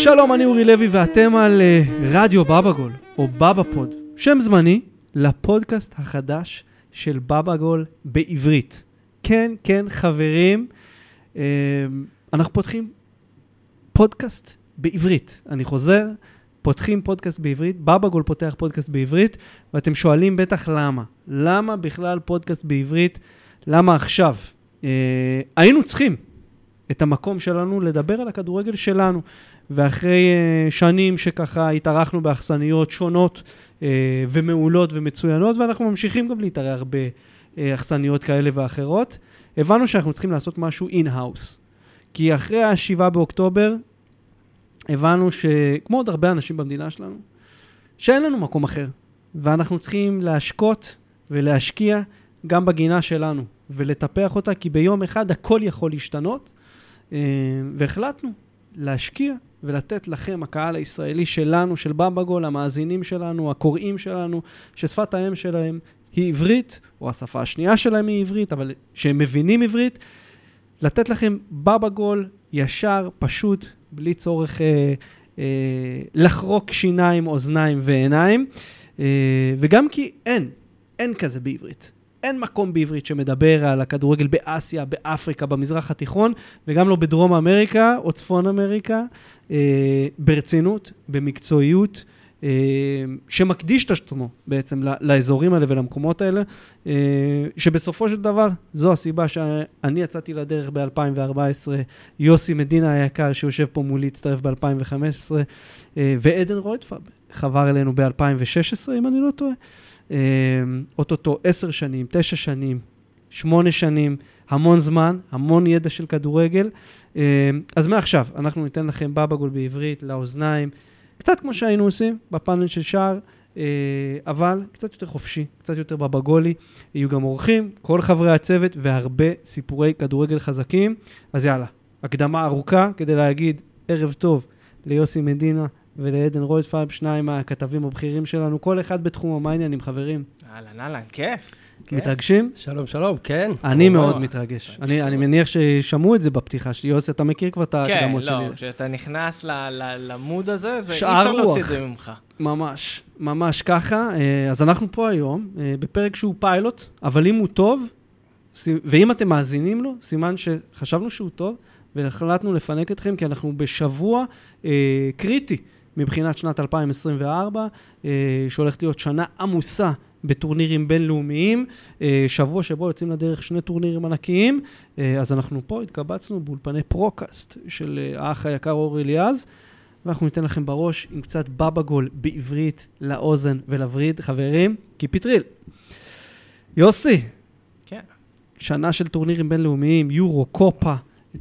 שלום, אני אורי לוי ואתם על uh, רדיו בבא-גול, או בבא-פוד, שם זמני לפודקאסט החדש של בבא-גול בעברית. כן, כן, חברים, uh, אנחנו פותחים פודקאסט בעברית. אני חוזר, פותחים פודקאסט בעברית, בבא-גול פותח פודקאסט בעברית, ואתם שואלים בטח למה. למה בכלל פודקאסט בעברית? למה עכשיו? Uh, היינו צריכים את המקום שלנו לדבר על הכדורגל שלנו. ואחרי uh, שנים שככה התארחנו באכסניות שונות uh, ומעולות ומצוינות, ואנחנו ממשיכים גם להתארח באכסניות כאלה ואחרות, הבנו שאנחנו צריכים לעשות משהו in-house. כי אחרי ה-7 באוקטובר, הבנו שכמו עוד הרבה אנשים במדינה שלנו, שאין לנו מקום אחר, ואנחנו צריכים להשקות ולהשקיע גם בגינה שלנו, ולטפח אותה, כי ביום אחד הכל יכול להשתנות, אה, והחלטנו להשקיע ולתת לכם, הקהל הישראלי שלנו, של בבא-גול, המאזינים שלנו, הקוראים שלנו, ששפת האם שלהם היא עברית, או השפה השנייה שלהם היא עברית, אבל שהם מבינים עברית, לתת לכם בבא-גול ישר, פשוט, בלי צורך אה, אה, לחרוק שיניים, אוזניים ועיניים, אה, וגם כי אין, אין כזה בעברית. אין מקום בעברית שמדבר על הכדורגל באסיה, באפריקה, במזרח התיכון, וגם לא בדרום אמריקה או צפון אמריקה, אה, ברצינות, במקצועיות, שמקדיש את עצמו בעצם לאזורים האלה ולמקומות האלה, אה, שבסופו של דבר זו הסיבה שאני יצאתי לדרך ב-2014, יוסי מדינה היקר שיושב פה מולי הצטרף ב-2015, אה, ועדן רויטפאב חבר אלינו ב-2016, אם אני לא טועה. אוטוטו עשר שנים, תשע שנים, שמונה שנים, המון זמן, המון ידע של כדורגל. אז מעכשיו, אנחנו ניתן לכם בבגול בעברית, לאוזניים, קצת כמו שהיינו עושים בפאנל של שער, אה, אבל קצת יותר חופשי, קצת יותר בבגולי. יהיו גם אורחים, כל חברי הצוות והרבה סיפורי כדורגל חזקים. אז יאללה, הקדמה ארוכה כדי להגיד ערב טוב ליוסי מדינה, ולעדן רויטפייב, שניים מהכתבים הבכירים שלנו, כל אחד בתחום המעניינים, חברים. אהלן, אהלן, כיף. מתרגשים? שלום, שלום, כן. אני מאוד מתרגש. אני מניח ששמעו את זה בפתיחה שלי. יוסי, אתה מכיר כבר את ההקדמות שלי. כן, לא, כשאתה נכנס למוד הזה, אי אפשר להוציא את זה ממך. ממש, ממש ככה. אה, אז אנחנו פה היום, אה, בפרק שהוא פיילוט, אבל אם הוא טוב, ואם אתם מאזינים לו, סימן שחשבנו שהוא טוב, והחלטנו לפנק אתכם, כי אנחנו בשבוע אה, קריטי. מבחינת שנת 2024, אה, שהולכת להיות שנה עמוסה בטורנירים בינלאומיים, אה, שבוע שבו יוצאים לדרך שני טורנירים ענקיים, אה, אז אנחנו פה התקבצנו באולפני פרוקאסט של האח היקר אור אליעז, ואנחנו ניתן לכם בראש עם קצת בבא-גול בעברית לאוזן ולווריד. חברים, keep it real. יוסי. כן. שנה של טורנירים בינלאומיים, יורו, קופה,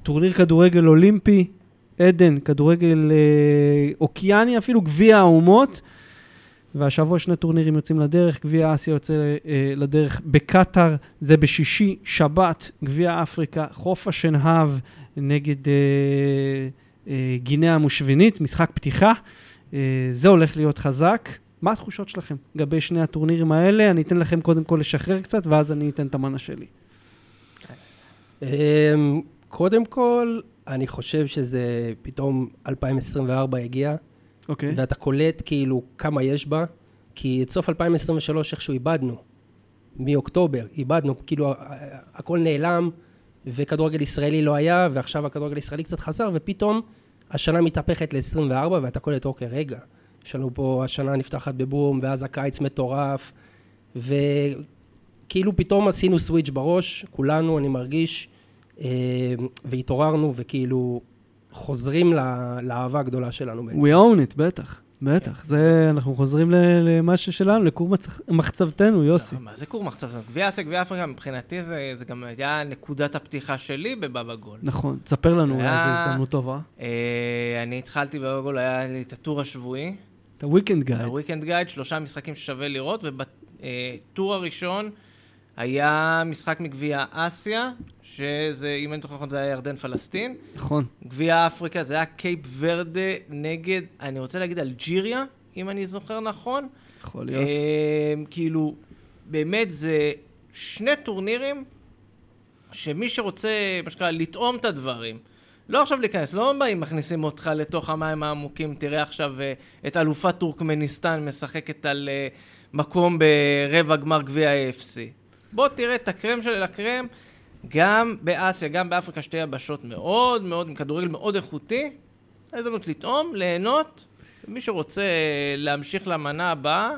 טורניר כדורגל אולימפי, עדן, כדורגל אה, אוקיאני, אפילו גביע האומות. והשבוע שני טורנירים יוצאים לדרך, גביע אסיה יוצא אה, לדרך בקטאר, זה בשישי, שבת, גביע אפריקה, חוף השנהב נגד אה, אה, גינאה המושבנית, משחק פתיחה. אה, זה הולך להיות חזק. מה התחושות שלכם לגבי שני הטורנירים האלה? אני אתן לכם קודם כל לשחרר קצת, ואז אני אתן את המנה שלי. אמ, קודם כל, אני חושב שזה פתאום 2024 הגיע, אוקיי. ואתה קולט כאילו כמה יש בה, כי את סוף 2023 איכשהו איבדנו, מאוקטובר, איבדנו, כאילו הכל נעלם, וכדורגל ישראלי לא היה, ועכשיו הכדורגל הישראלי קצת חזר, ופתאום השנה מתהפכת ל-24, ואתה קולט, אוקיי, רגע, יש לנו פה, השנה נפתחת בבום, ואז הקיץ מטורף, וכאילו פתאום עשינו סוויץ' בראש, כולנו, אני מרגיש, אה, והתעוררנו וכאילו חוזרים לאהבה הגדולה שלנו בעצם. We own it, בטח. בטח, זה, אנחנו חוזרים למה ששלנו, לכור מחצבתנו, יוסי. מה זה כור מחצבתנו? גביע אסיה, גביע אפריקה, מבחינתי זה, זה גם היה נקודת הפתיחה שלי בבבא גול. נכון, תספר לנו, אולי זו הזדמנות טובה. אה, אני התחלתי בבבא גול, היה לי את הטור השבועי. את ה-Weekend Guide. ה-Weekend Guide, שלושה משחקים ששווה לראות, ובטור הראשון היה משחק מגביע אסיה, שזה, אם אני זוכר נכון, זה היה ירדן פלסטין. נכון. גביע אפריקה, זה היה קייפ ורדה נגד, אני רוצה להגיד אלג'יריה, אם אני זוכר נכון. יכול להיות. אה, כאילו, באמת זה שני טורנירים שמי שרוצה, מה שנקרא, לטעום את הדברים, לא עכשיו להיכנס, לא באים מכניסים אותך לתוך המים העמוקים, תראה עכשיו אה, את אלופת טורקמניסטן משחקת על אה, מקום ברבע גמר גביע ה-AFC. בוא תראה את הקרם של הקרם, גם באסיה, גם באפריקה, שתי יבשות מאוד מאוד, עם כדורגל מאוד איכותי. הזדמנות לטעום, ליהנות, ומי שרוצה להמשיך למנה הבאה,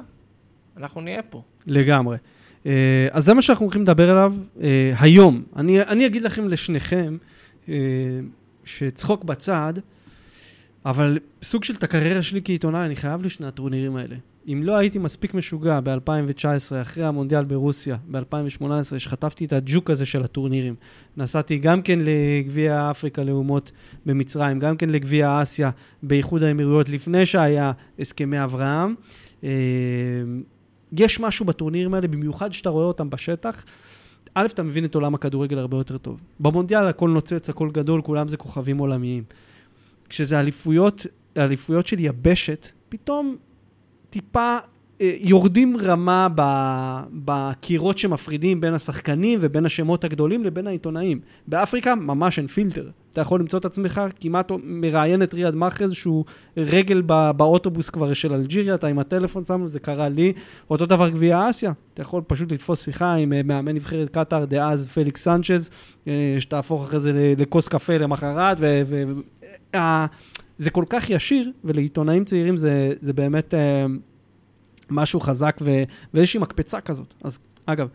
אנחנו נהיה פה. לגמרי. אה, אז זה מה שאנחנו הולכים לדבר עליו אה, היום. אני, אני אגיד לכם לשניכם, אה, שצחוק בצד, אבל סוג של את הקריירה שלי כעיתונאי, אני חייב לשני הטורנירים האלה. אם לא הייתי מספיק משוגע ב-2019, אחרי המונדיאל ברוסיה, ב-2018, שחטפתי את הג'וק הזה של הטורנירים, נסעתי גם כן לגביע אפריקה לאומות במצרים, גם כן לגביע אסיה באיחוד האמירויות, לפני שהיה הסכמי אברהם. אה, יש משהו בטורנירים האלה, במיוחד שאתה רואה אותם בשטח. א', אתה מבין את עולם הכדורגל הרבה יותר טוב. במונדיאל הכל נוצץ, הכל גדול, כולם זה כוכבים עולמיים. כשזה אליפויות, אליפויות של יבשת, פתאום טיפה אה, יורדים רמה בקירות שמפרידים בין השחקנים ובין השמות הגדולים לבין העיתונאים. באפריקה ממש אין פילטר. אתה יכול למצוא את עצמך כמעט מראיין את ריאד מאחרז שהוא רגל ב- באוטובוס כבר של אלג'יריה, אתה עם הטלפון שם, זה קרה לי. אותו דבר גביע אסיה, אתה יכול פשוט לתפוס שיחה עם אה, מאמן נבחרת קטאר דאז פליקס סנצ'ז, אה, שתהפוך אחרי זה לכוס קפה למחרת, ו... ו- אה, זה כל כך ישיר, ולעיתונאים צעירים זה, זה באמת אה, משהו חזק ו, ואיזושהי מקפצה כזאת. אז אגב,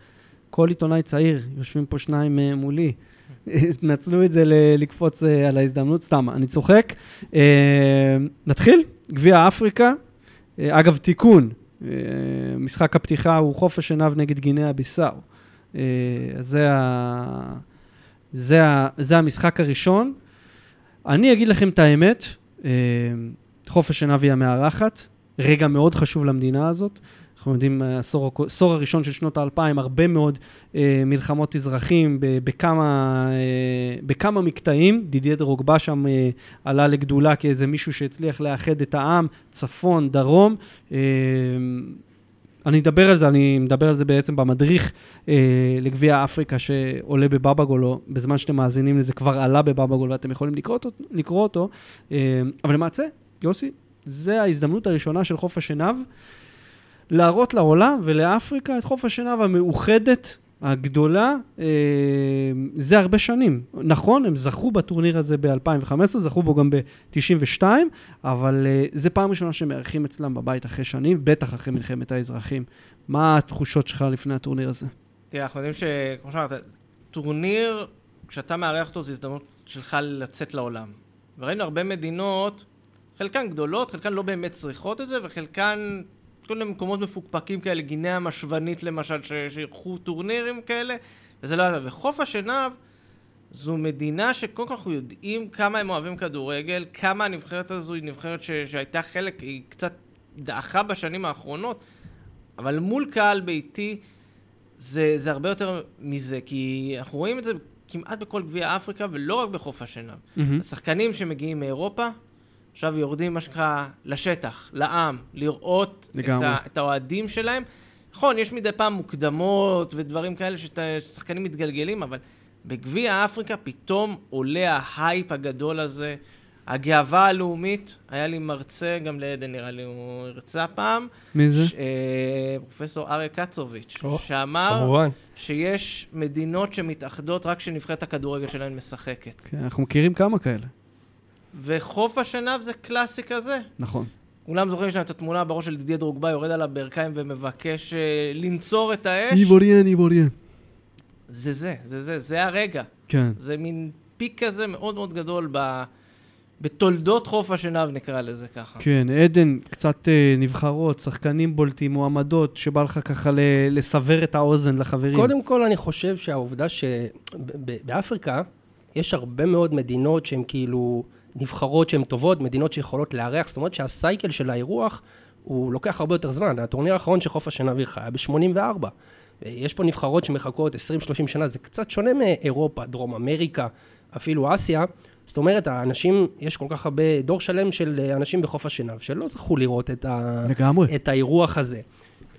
כל עיתונאי צעיר, יושבים פה שניים אה, מולי, תנצלו את זה ל- לקפוץ אה, על ההזדמנות, סתם, אני צוחק. אה, נתחיל, גביע אפריקה. אה, אגב, תיקון, אה, משחק הפתיחה הוא חופש עיניו נגד גינאה ביסאו. אה, זה, ה... זה, ה... זה המשחק הראשון. אני אגיד לכם את האמת, חופש עיניו היא המארחת, רגע מאוד חשוב למדינה הזאת. אנחנו יודעים, העשור העשור הראשון של שנות האלפיים, הרבה מאוד אה, מלחמות אזרחים בכמה, אה, בכמה מקטעים. דידיה דרוגבה שם אה, עלה לגדולה כאיזה מישהו שהצליח לאחד את העם, צפון, דרום. אה, אני אדבר על זה, אני מדבר על זה בעצם במדריך אה, לגביע אפריקה שעולה בבאבגול, או בזמן שאתם מאזינים לזה כבר עלה בבאבגול ואתם יכולים לקרוא אותו, לקרוא אותו. אה, אבל למעשה, יוסי, זה ההזדמנות הראשונה של חוף השנהב, להראות לעולם ולאפריקה את חוף השנהב המאוחדת, הגדולה, אה, זה הרבה שנים. נכון, הם זכו בטורניר הזה ב-2015, זכו בו גם ב-92, אבל אה, זה פעם ראשונה שהם מארחים אצלם בבית אחרי שנים, בטח אחרי מלחמת האזרחים. מה התחושות שלך לפני הטורניר הזה? תראה, אנחנו יודעים שכמו שאמרת, טורניר, כשאתה מארח אותו, זו הזדמנות שלך לצאת לעולם. וראינו הרבה מדינות, חלקן גדולות, חלקן לא באמת צריכות את זה, וחלקן כל מיני מקומות מפוקפקים כאלה, גינאה המשוונית למשל, שאירחו טורנירים כאלה, וזה לא היה... וחוף השנהב זו מדינה שקודם כל אנחנו יודעים כמה הם אוהבים כדורגל, כמה הנבחרת הזו היא נבחרת ש- שהייתה חלק, היא קצת דעכה בשנים האחרונות, אבל מול קהל ביתי זה, זה הרבה יותר מזה, כי אנחנו רואים את זה כמעט בכל גביע אפריקה ולא רק בחוף השנהב. השחקנים שמגיעים מאירופה, עכשיו יורדים, מה שנקרא, לשטח, לעם, לראות את, לגמרי. את האוהדים שלהם. נכון, יש מדי פעם מוקדמות ודברים כאלה ששחקנים מתגלגלים, אבל בגביע אפריקה פתאום עולה ההייפ הגדול הזה. הגאווה הלאומית, היה לי מרצה, גם לעדן נראה לי הוא הרצה פעם, מי זה? ש- אה, פרופסור אריה קצוביץ', או, שאמר כמובן. שיש מדינות שמתאחדות רק כשנבחרת הכדורגל שלהן משחקת. כן, אנחנו מכירים כמה כאלה. וחוף השנהב זה קלאסי כזה. נכון. כולם זוכרים שיש להם את התמונה בראש של דידיה דרוגבה יורד על הברכיים ומבקש אה, לנצור את האש. איבוריאן, איבוריאן. זה זה, זה זה, זה הרגע. כן. זה מין פיק כזה מאוד מאוד גדול ב... בתולדות חוף השנהב נקרא לזה ככה. כן, עדן, קצת אה, נבחרות, שחקנים בולטים, מועמדות, שבא לך ככה ל- לסבר את האוזן לחברים. קודם כל, אני חושב שהעובדה שבאפריקה יש הרבה מאוד מדינות שהן כאילו נבחרות שהן טובות, מדינות שיכולות לארח, זאת אומרת שהסייקל של האירוח הוא לוקח הרבה יותר זמן. הטורניר האחרון שחוף השנהב אירחה היה ב-84. יש פה נבחרות שמחכות 20-30 שנה, זה קצת שונה מאירופה, דרום אמריקה, אפילו אסיה. זאת אומרת, האנשים, יש כל כך הרבה, דור שלם של אנשים בחוף השנהב שלא זכו לראות את, ה, לגמרי. את האירוח הזה.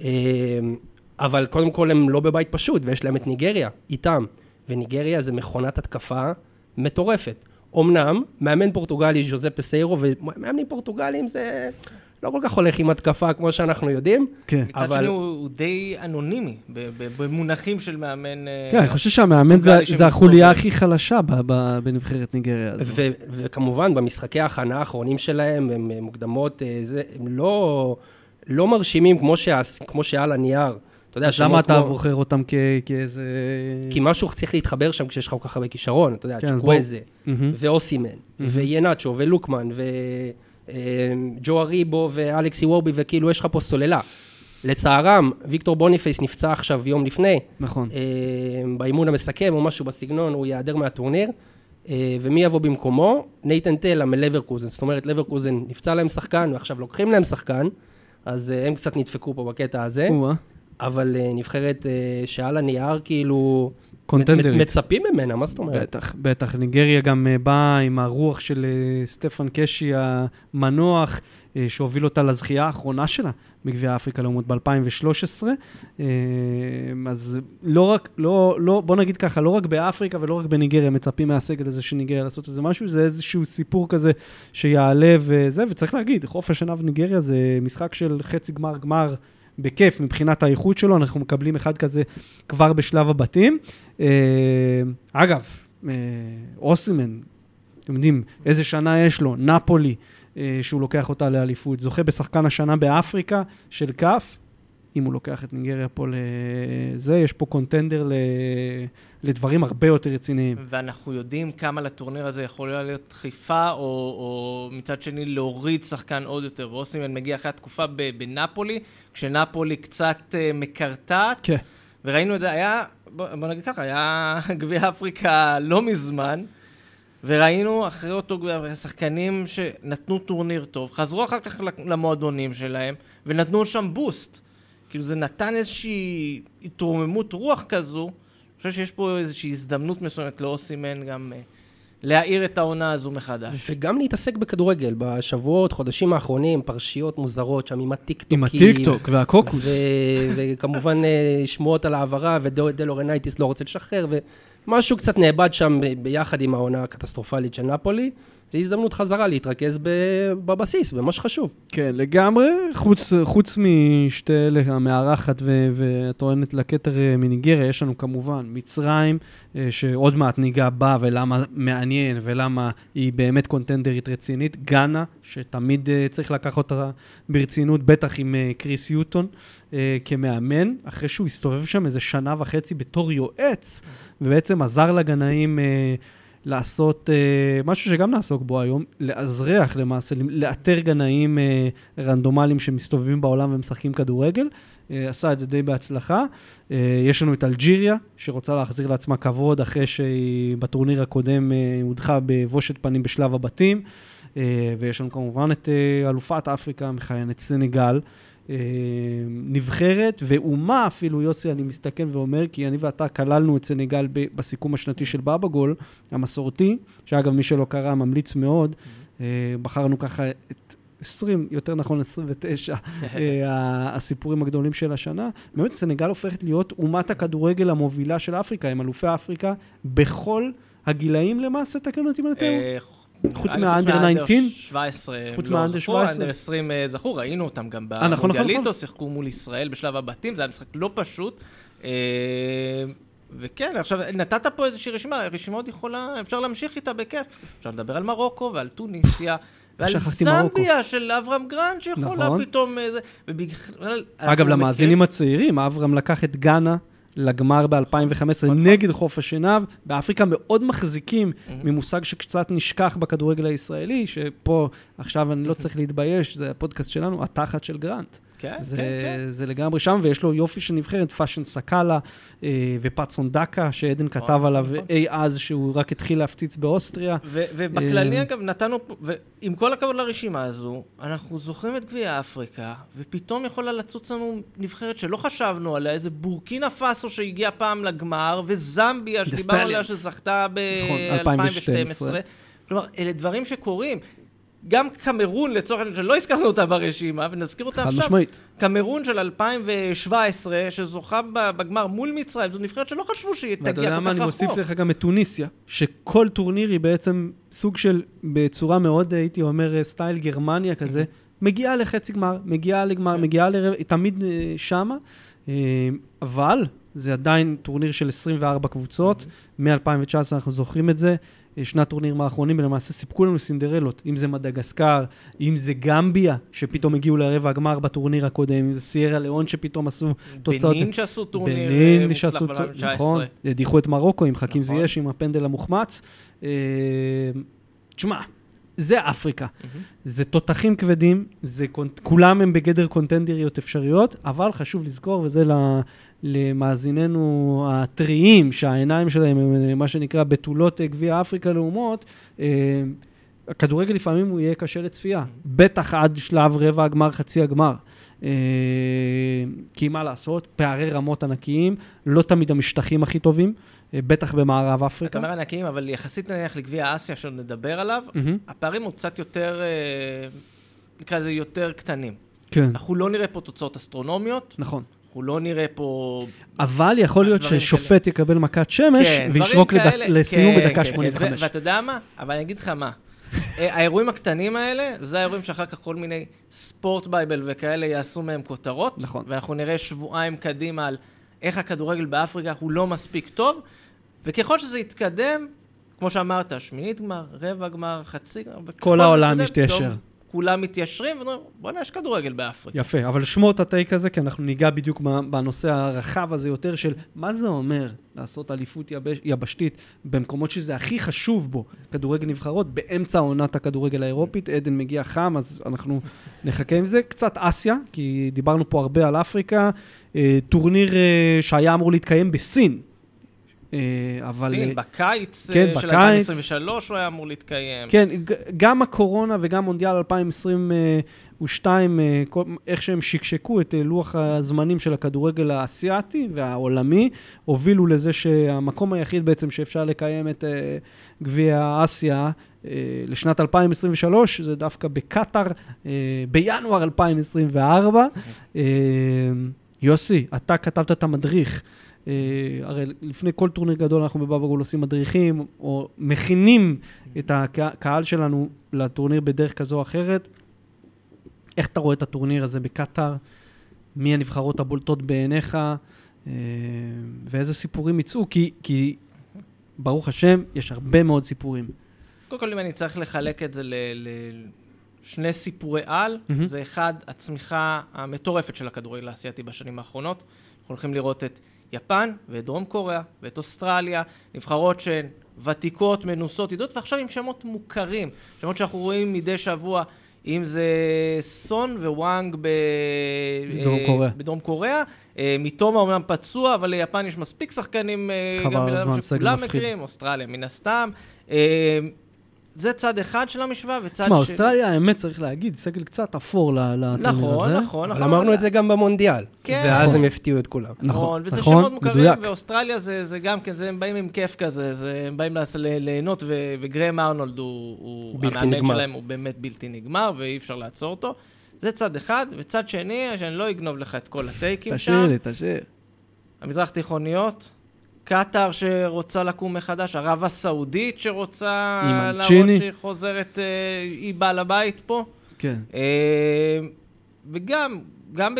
אמ, אבל קודם כל הם לא בבית פשוט, ויש להם את ניגריה איתם. וניגריה זה מכונת התקפה מטורפת. אמנם, מאמן פורטוגלי ז'וזה פסיירו, ומאמנים פורטוגלים זה לא כל כך הולך עם התקפה כמו שאנחנו יודעים. כן. מצד אבל- שני הוא הוא די אנונימי ב- ב- במונחים של מאמן... אה, כן, אני חושב שהמאמן זה- זה החוליה. הכי חלשה ב- ב- בנבחרת ניגריה הזו. ו- וכמובן, במשחקי ההכנה האחרונים שלהם, הם מוקדמות, אה, זה, הם לא, לא מרשימים כמו, שה, כמו שעל הנייר. אתה יודע, למה אתה כמו- בוחר אותם כ- כאיזה... כי משהו צריך להתחבר שם כשיש לך כל כך הרבה כישרון, אתה יודע, כן, צ'קוויזה, מהמם. ואוסימן, ויאנצ'ו, ולוקמן, וג'ו אריבו, ואלכסי וורבי, וכאילו יש לך פה סוללה. לצערם, ויקטור בוניפייס נפצע עכשיו יום לפני, נכון. אה, באימון המסכם או משהו בסגנון, הוא ייעדר מהטורניר. אה, ומי יבוא במקומו? נייתן טלה מלברקוזן. זאת אומרת, לברקוזן נפצע להם שחקן, ועכשיו לוקחים להם שחקן, אז אה, הם קצת נדפקו פה בקטע הזה. אבל אה, נבחרת אה, שעל הנייר, כאילו... קונטנדרית. מצ- מצפים ממנה, מה זאת אומרת? בטח, בטח. ניגריה גם אה, באה עם הרוח של סטפן קשי המנוח, שהוביל אותה לזכייה האחרונה שלה בגביע אפריקה לאומות ב-2013. אז לא רק, לא, לא, בוא נגיד ככה, לא רק באפריקה ולא רק בניגריה מצפים מהסגל הזה של ניגריה לעשות איזה משהו, זה איזשהו סיפור כזה שיעלה וזה, וצריך להגיד, חוף השנה בניגריה זה משחק של חצי גמר גמר. בכיף מבחינת האיכות שלו, אנחנו מקבלים אחד כזה כבר בשלב הבתים. אה, אגב, אה, אוסימן, אתם יודעים איזה שנה יש לו, נפולי, אה, שהוא לוקח אותה לאליפות, זוכה בשחקן השנה באפריקה של כף, אם הוא לוקח את ניגריה פה לזה, יש פה קונטנדר ל... לדברים הרבה יותר רציניים. ואנחנו יודעים כמה לטורניר הזה יכולה להיות דחיפה, או, או מצד שני להוריד שחקן עוד יותר. ואוסימן מגיע אחרי התקופה בנפולי, כשנפולי קצת uh, מקרטעת, כן. וראינו את זה, היה, בוא, בוא נגיד ככה, היה גביע אפריקה לא מזמן, וראינו אחרי אותו גביע שחקנים שנתנו טורניר טוב, חזרו אחר כך למועדונים שלהם, ונתנו שם בוסט. כאילו זה נתן איזושהי התרוממות רוח כזו, אני חושב שיש פה איזושהי הזדמנות מסוימת לאוסימן גם אה, להאיר את העונה הזו מחדש. וגם להתעסק בכדורגל. בשבועות, חודשים האחרונים, פרשיות מוזרות שם עם הטיקטוקים. עם הטיקטוק והקוקוס. ו- וכמובן אה, שמועות על העברה, ודה לאורנטיס לא רוצה לשחרר, ומשהו קצת נאבד שם ב- ביחד עם העונה הקטסטרופלית של נפולי. זו הזדמנות חזרה להתרכז בבסיס, במה שחשוב. כן, לגמרי, חוץ, חוץ משתי אלה, המארחת והטוענת לכתר אה, מניגריה, יש לנו כמובן מצרים, אה, שעוד מעט ניגע בה ולמה מעניין ולמה היא באמת קונטנדרית רצינית, גאנה, שתמיד אה, צריך לקחת אותה ברצינות, בטח עם קריס יוטון אה, כמאמן, אחרי שהוא הסתובב שם איזה שנה וחצי בתור יועץ, ובעצם עזר לגנאים... לעשות אה, משהו שגם נעסוק בו היום, לאזרח למעשה, לאתר גנאים אה, רנדומליים שמסתובבים בעולם ומשחקים כדורגל. אה, עשה את זה די בהצלחה. אה, יש לנו את אלג'יריה, שרוצה להחזיר לעצמה כבוד אחרי שהיא בטורניר הקודם אה, הודחה בבושת פנים בשלב הבתים. אה, ויש לנו כמובן את אה, אלופת אפריקה המכהנת, סנגל. אה, נבחרת ואומה אפילו, יוסי, אני מסתכל ואומר, כי אני ואתה כללנו את סנגל בסיכום השנתי של בבא גול, המסורתי, שאגב, מי שלא קרא, ממליץ מאוד. אה, בחרנו ככה את 20, יותר נכון 29, אה, הסיפורים הגדולים של השנה. באמת, סנגל הופכת להיות אומת הכדורגל המובילה של אפריקה, הם אלופי אפריקה בכל הגילאים למעשה, תקנו אותי אם אני טועה. חוץ מהאנדר 19? 17 הם חוץ לא מהאנדר זכו, 17? האנדר 20 אה, זכו, ראינו אותם גם אה, נכון, נכון, במונדיאליטו, נכון. שיחקו מול ישראל בשלב הבתים, זה היה משחק לא פשוט. אה, וכן, עכשיו, נתת פה איזושהי רשימה, הרשימה עוד יכולה, אפשר להמשיך איתה בכיף. אפשר לדבר על מרוקו ועל טוניסיה. ועל. זמביה של אברהם גרנט, שיכולה נכון. פתאום איזה... ובכלל... אגב, למאזינים הצעירים, אברהם לקח את גאנה לגמר ב-2015 נכון. נגד חוף השנהב. באפריקה מאוד מחזיקים. ממושג שקצת נשכח בכדורגל הישראלי, שפה עכשיו אני לא צריך להתבייש, זה הפודקאסט שלנו, התחת של גרנט. כן, זה, כן, כן. זה לגמרי שם, ויש לו יופי של נבחרת, פאשן סאקאלה אה, ופאצון דקה, שעדן נכון, כתב עליו נכון. אי אז שהוא רק התחיל להפציץ באוסטריה. ו- ובכללי, אה, אגב, נתנו, ועם כל הכבוד לרשימה הזו, אנחנו זוכרים את גביע אפריקה, ופתאום יכולה לצוץ לנו נבחרת שלא חשבנו עליה, איזה בורקינה פאסו שהגיעה פעם לגמר, וזמביה, שדיברנו עליה. שזכתה נכון, ב-2012. 2012. כלומר, אלה דברים שקורים. גם קמרון, לצורך העניין, שלא הזכרנו אותה ברשימה, ונזכיר אותה חד עכשיו, משמעית. קמרון של 2017, שזוכה בגמר מול מצרים, זו נבחרת שלא חשבו שהיא ואתה תגיע יודע כל מה, כך אני מוסיף רחוק. לך גם את טוניסיה, שכל טורניר היא בעצם סוג של, בצורה מאוד, הייתי אומר, סטייל גרמניה כזה, מגיעה לחצי גמר, מגיעה לגמר, כן. מגיעה לרבע, היא תמיד אה, שמה, אה, אבל זה עדיין טורניר של 24 קבוצות, מ-2019 אנחנו זוכרים את זה. אה, שני הטורנירים האחרונים ולמעשה סיפקו לנו סינדרלות, אם זה מדגסקר, אם זה גמביה, שפתאום הגיעו לרבע הגמר בטורניר הקודם, אם זה סיירה ליאון שפתאום עשו תוצאות... בנין שעשו טורניר אה, בנין מוצלח שעשו, ב-2019. נכון, הדיחו את מרוקו עם חכים נכון. זייש עם הפנדל המוחמץ. אה, תשמע, זה אפריקה. מהמם. זה תותחים כבדים, זה, כולם הם בגדר קונטנדריות אפשריות, אבל חשוב לזכור, וזה למאזיננו הטריים, שהעיניים שלהם הם אה, מה שנקרא בתולות אה, גביע אפריקה לאומות, אה, הכדורגל לפעמים הוא יהיה קשה לצפייה, בטח עד שלב רבע הגמר, חצי הגמר. כי מה לעשות, פערי רמות ענקיים, לא תמיד המשטחים הכי טובים, בטח במערב אתה אפריקה. אומר ענקיים, אבל יחסית נניח לגביע אסיה, שעוד נדבר עליו. הפערים הוא קצת יותר, נקרא לזה יותר קטנים. כן, אנחנו לא נראה פה תוצאות אסטרונומיות, נכון. אנחנו לא נראה פה... אבל יכול להיות ששופט יקבל מכת שמש כן, וישרוק לדק- כאלה- לסיום כן, בדקה כן, כן. 85. ו- ואתה יודע מה? אבל אני אגיד לך מה. אה, האירועים הקטנים האלה, זה האירועים שאחר כך כל מיני Sport Bible וכאלה יעשו מהם כותרות. נכון. ואנחנו נראה שבועיים קדימה על איך הכדורגל באפריקה הוא לא מספיק טוב, וככל שזה יתקדם, כמו שאמרת, שמינית גמר, רבע גמר, חצי גמר, כל העולם. פתאום כולם מתיישרים, ואומרים, בוא'נה, יש כדורגל באפריקה. יפה, אבל שמור את ה take הזה, כי אנחנו ניגע בדיוק בנושא הרחב הזה יותר של מה זה אומר לעשות אליפות יבש, יבשתית במקומות שזה הכי חשוב בו, כדורגל נבחרות, באמצע עונת הכדורגל האירופית, עדן מגיע חם, אז אנחנו נחכה עם זה. קצת אסיה, כי דיברנו פה הרבה על אפריקה, אה, טורניר אה, שהיה אמור להתקיים בסין. אה, אבל... סין, אה, בקיץ כן, אה, של בקיץ. 2023 הוא היה אמור להתקיים. כן, גם הקורונה וגם מונדיאל 2022, אה, כל- איך שהם שקשקו את לוח הזמנים של הכדורגל האסייתי והעולמי, הובילו לזה שהמקום היחיד בעצם שאפשר לקיים את גביע אסיה לשנת 2023, זה דווקא בקטאר, בינואר 2024. אה, יוסי, אתה כתבת את המדריך. אה, הרי לפני כל טורניר גדול אנחנו בבבא גול עושים מדריכים, או מכינים את הקהל שלנו לטורניר בדרך כזו או אחרת. איך אתה רואה את הטורניר הזה בקטאר? מי הנבחרות הבולטות בעיניך? אה, ואיזה סיפורים יצאו? כי, כי ברוך השם, יש הרבה מאוד סיפורים. קודם כל, אם אני צריך לחלק את זה לשני סיפורי על, מהמם. זה אחד, הצמיחה המטורפת של הכדורגל האסייתי בשנים האחרונות. אנחנו הולכים לראות את יפן ואת דרום קוריאה ואת אוסטרליה, נבחרות שהן ותיקות, מנוסות, ידועות, ועכשיו עם שמות מוכרים, שמות שאנחנו רואים מדי שבוע. אם זה סון ווואנג ב... בדרום אה, קוריאה. בדרום קוריאה. אה, מתומה אומנם פצוע, אבל ליפן יש מספיק שחקנים אה, חבל הזמן, סגל שכולם מפחיד. מכירים, אוסטרליה מן הסתם. אה, זה צד אחד של המשוואה, וצד תשמע, שני... אוסטרליה, האמת, צריך להגיד, סגל קצת אפור לטורניר נכון, הזה. נכון, אבל נכון. אמרנו את זה גם במונדיאל. כן. ואז נכון. הם הפתיעו את כולם. נכון, נכון, וזה נכון, שמות מוכרים, מדויק. ואוסטרליה זה, זה גם כן, זה, הם באים עם כיף כזה, זה, הם באים ליהנות, ו- וגרם ארנולד הוא, הוא, הוא בלתי המאמן נגמר. שלהם הוא באמת בלתי נגמר, ואי אפשר לעצור אותו. זה צד אחד, וצד שני, שאני לא אגנוב לך את כל הטייקים שם. תשאיר לי, תשאיר. המזרח תיכוניות, קטאר שרוצה לקום מחדש, ערב הסעודית שרוצה להראות. שהיא חוזרת, אה, היא בעל הבית פה. כן. אה, וגם, גם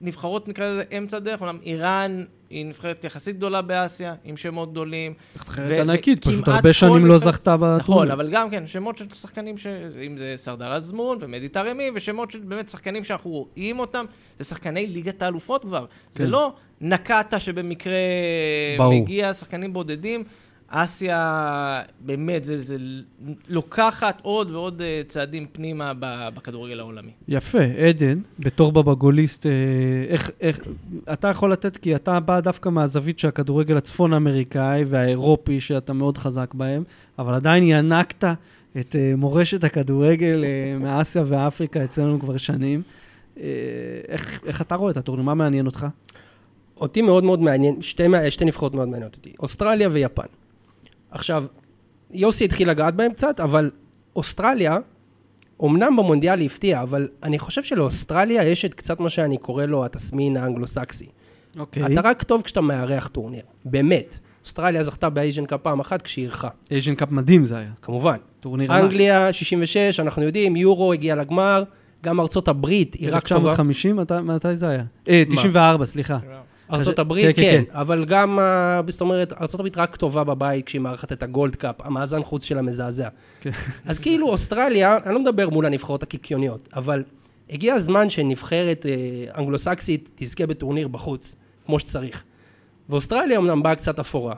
בנבחרות נקרא לזה אמצע דרך, אומנם איראן היא נבחרת יחסית גדולה באסיה, עם שמות גדולים. נבחרת ענקית, פשוט הרבה שנים לא זכתה בטורניר. נכון, אבל גם כן, שמות של שחקנים, ש... אם זה סרדר אזמון ומדי תרמי, ושמות של באמת שחקנים שאנחנו רואים אותם, זה שחקני ליגת האלופות כבר. זה כן. לא נקטה שבמקרה ברור. מגיע, שחקנים בודדים. אסיה, באמת, זה, זה לוקחת עוד ועוד אה, צעדים פנימה בכדורגל העולמי. יפה, עדן, בתור בבגוליסט, אה, איך, איך, אתה יכול לתת, כי אתה בא דווקא מהזווית של הכדורגל הצפון האמריקאי והאירופי, שאתה מאוד חזק בהם, אבל עדיין ינקת את אה, מורשת הכדורגל מאסיה ואפריקה אצלנו כבר שנים. איך, איך אתה רואה את הטורניר? מה מעניין אותך? אותי מאוד מאוד מעניין, שתי, שתי נבחרות מאוד מעניינות אותי, אוסטרליה ויפן. עכשיו, יוסי התחיל לגעת בהם קצת, אבל אוסטרליה אמנם במונדיאל היא הפתיעה, אבל אני חושב שלאוסטרליה יש את קצת מה שאני קורא לו התסמין האנגלו-סקסי. אוקיי. אתה רק טוב כשאתה מארח טורניר, באמת. אוסטרליה זכתה ב Asian Cup פעם אחת כשהיא אירחה, Asian Cup מדהים זה היה. כמובן. טורניר ענק. אנגליה, 66, אנחנו יודעים, יורו הגיע לגמר, גם ארצות הברית היא רק טובה. 1950? מתי- מתי זה היה? אה, 94, סליחה. ארצות כן, הברית, כן, כן, כן. אבל גם, אה, זאת אומרת, ארצות הברית רק טובה בבית כשהיא מארחת את ה Gold Cup, המאזן חוץ שלה מזעזע. כן. אז כאילו אוסטרליה, אני לא מדבר מול הנבחרות הקיקיוניות, אבל הגיע הזמן שנבחרת אה, אנגלו-סקסית תזכה בטורניר בחוץ, כמו שצריך. ואוסטרליה אמנם באה קצת אפורה,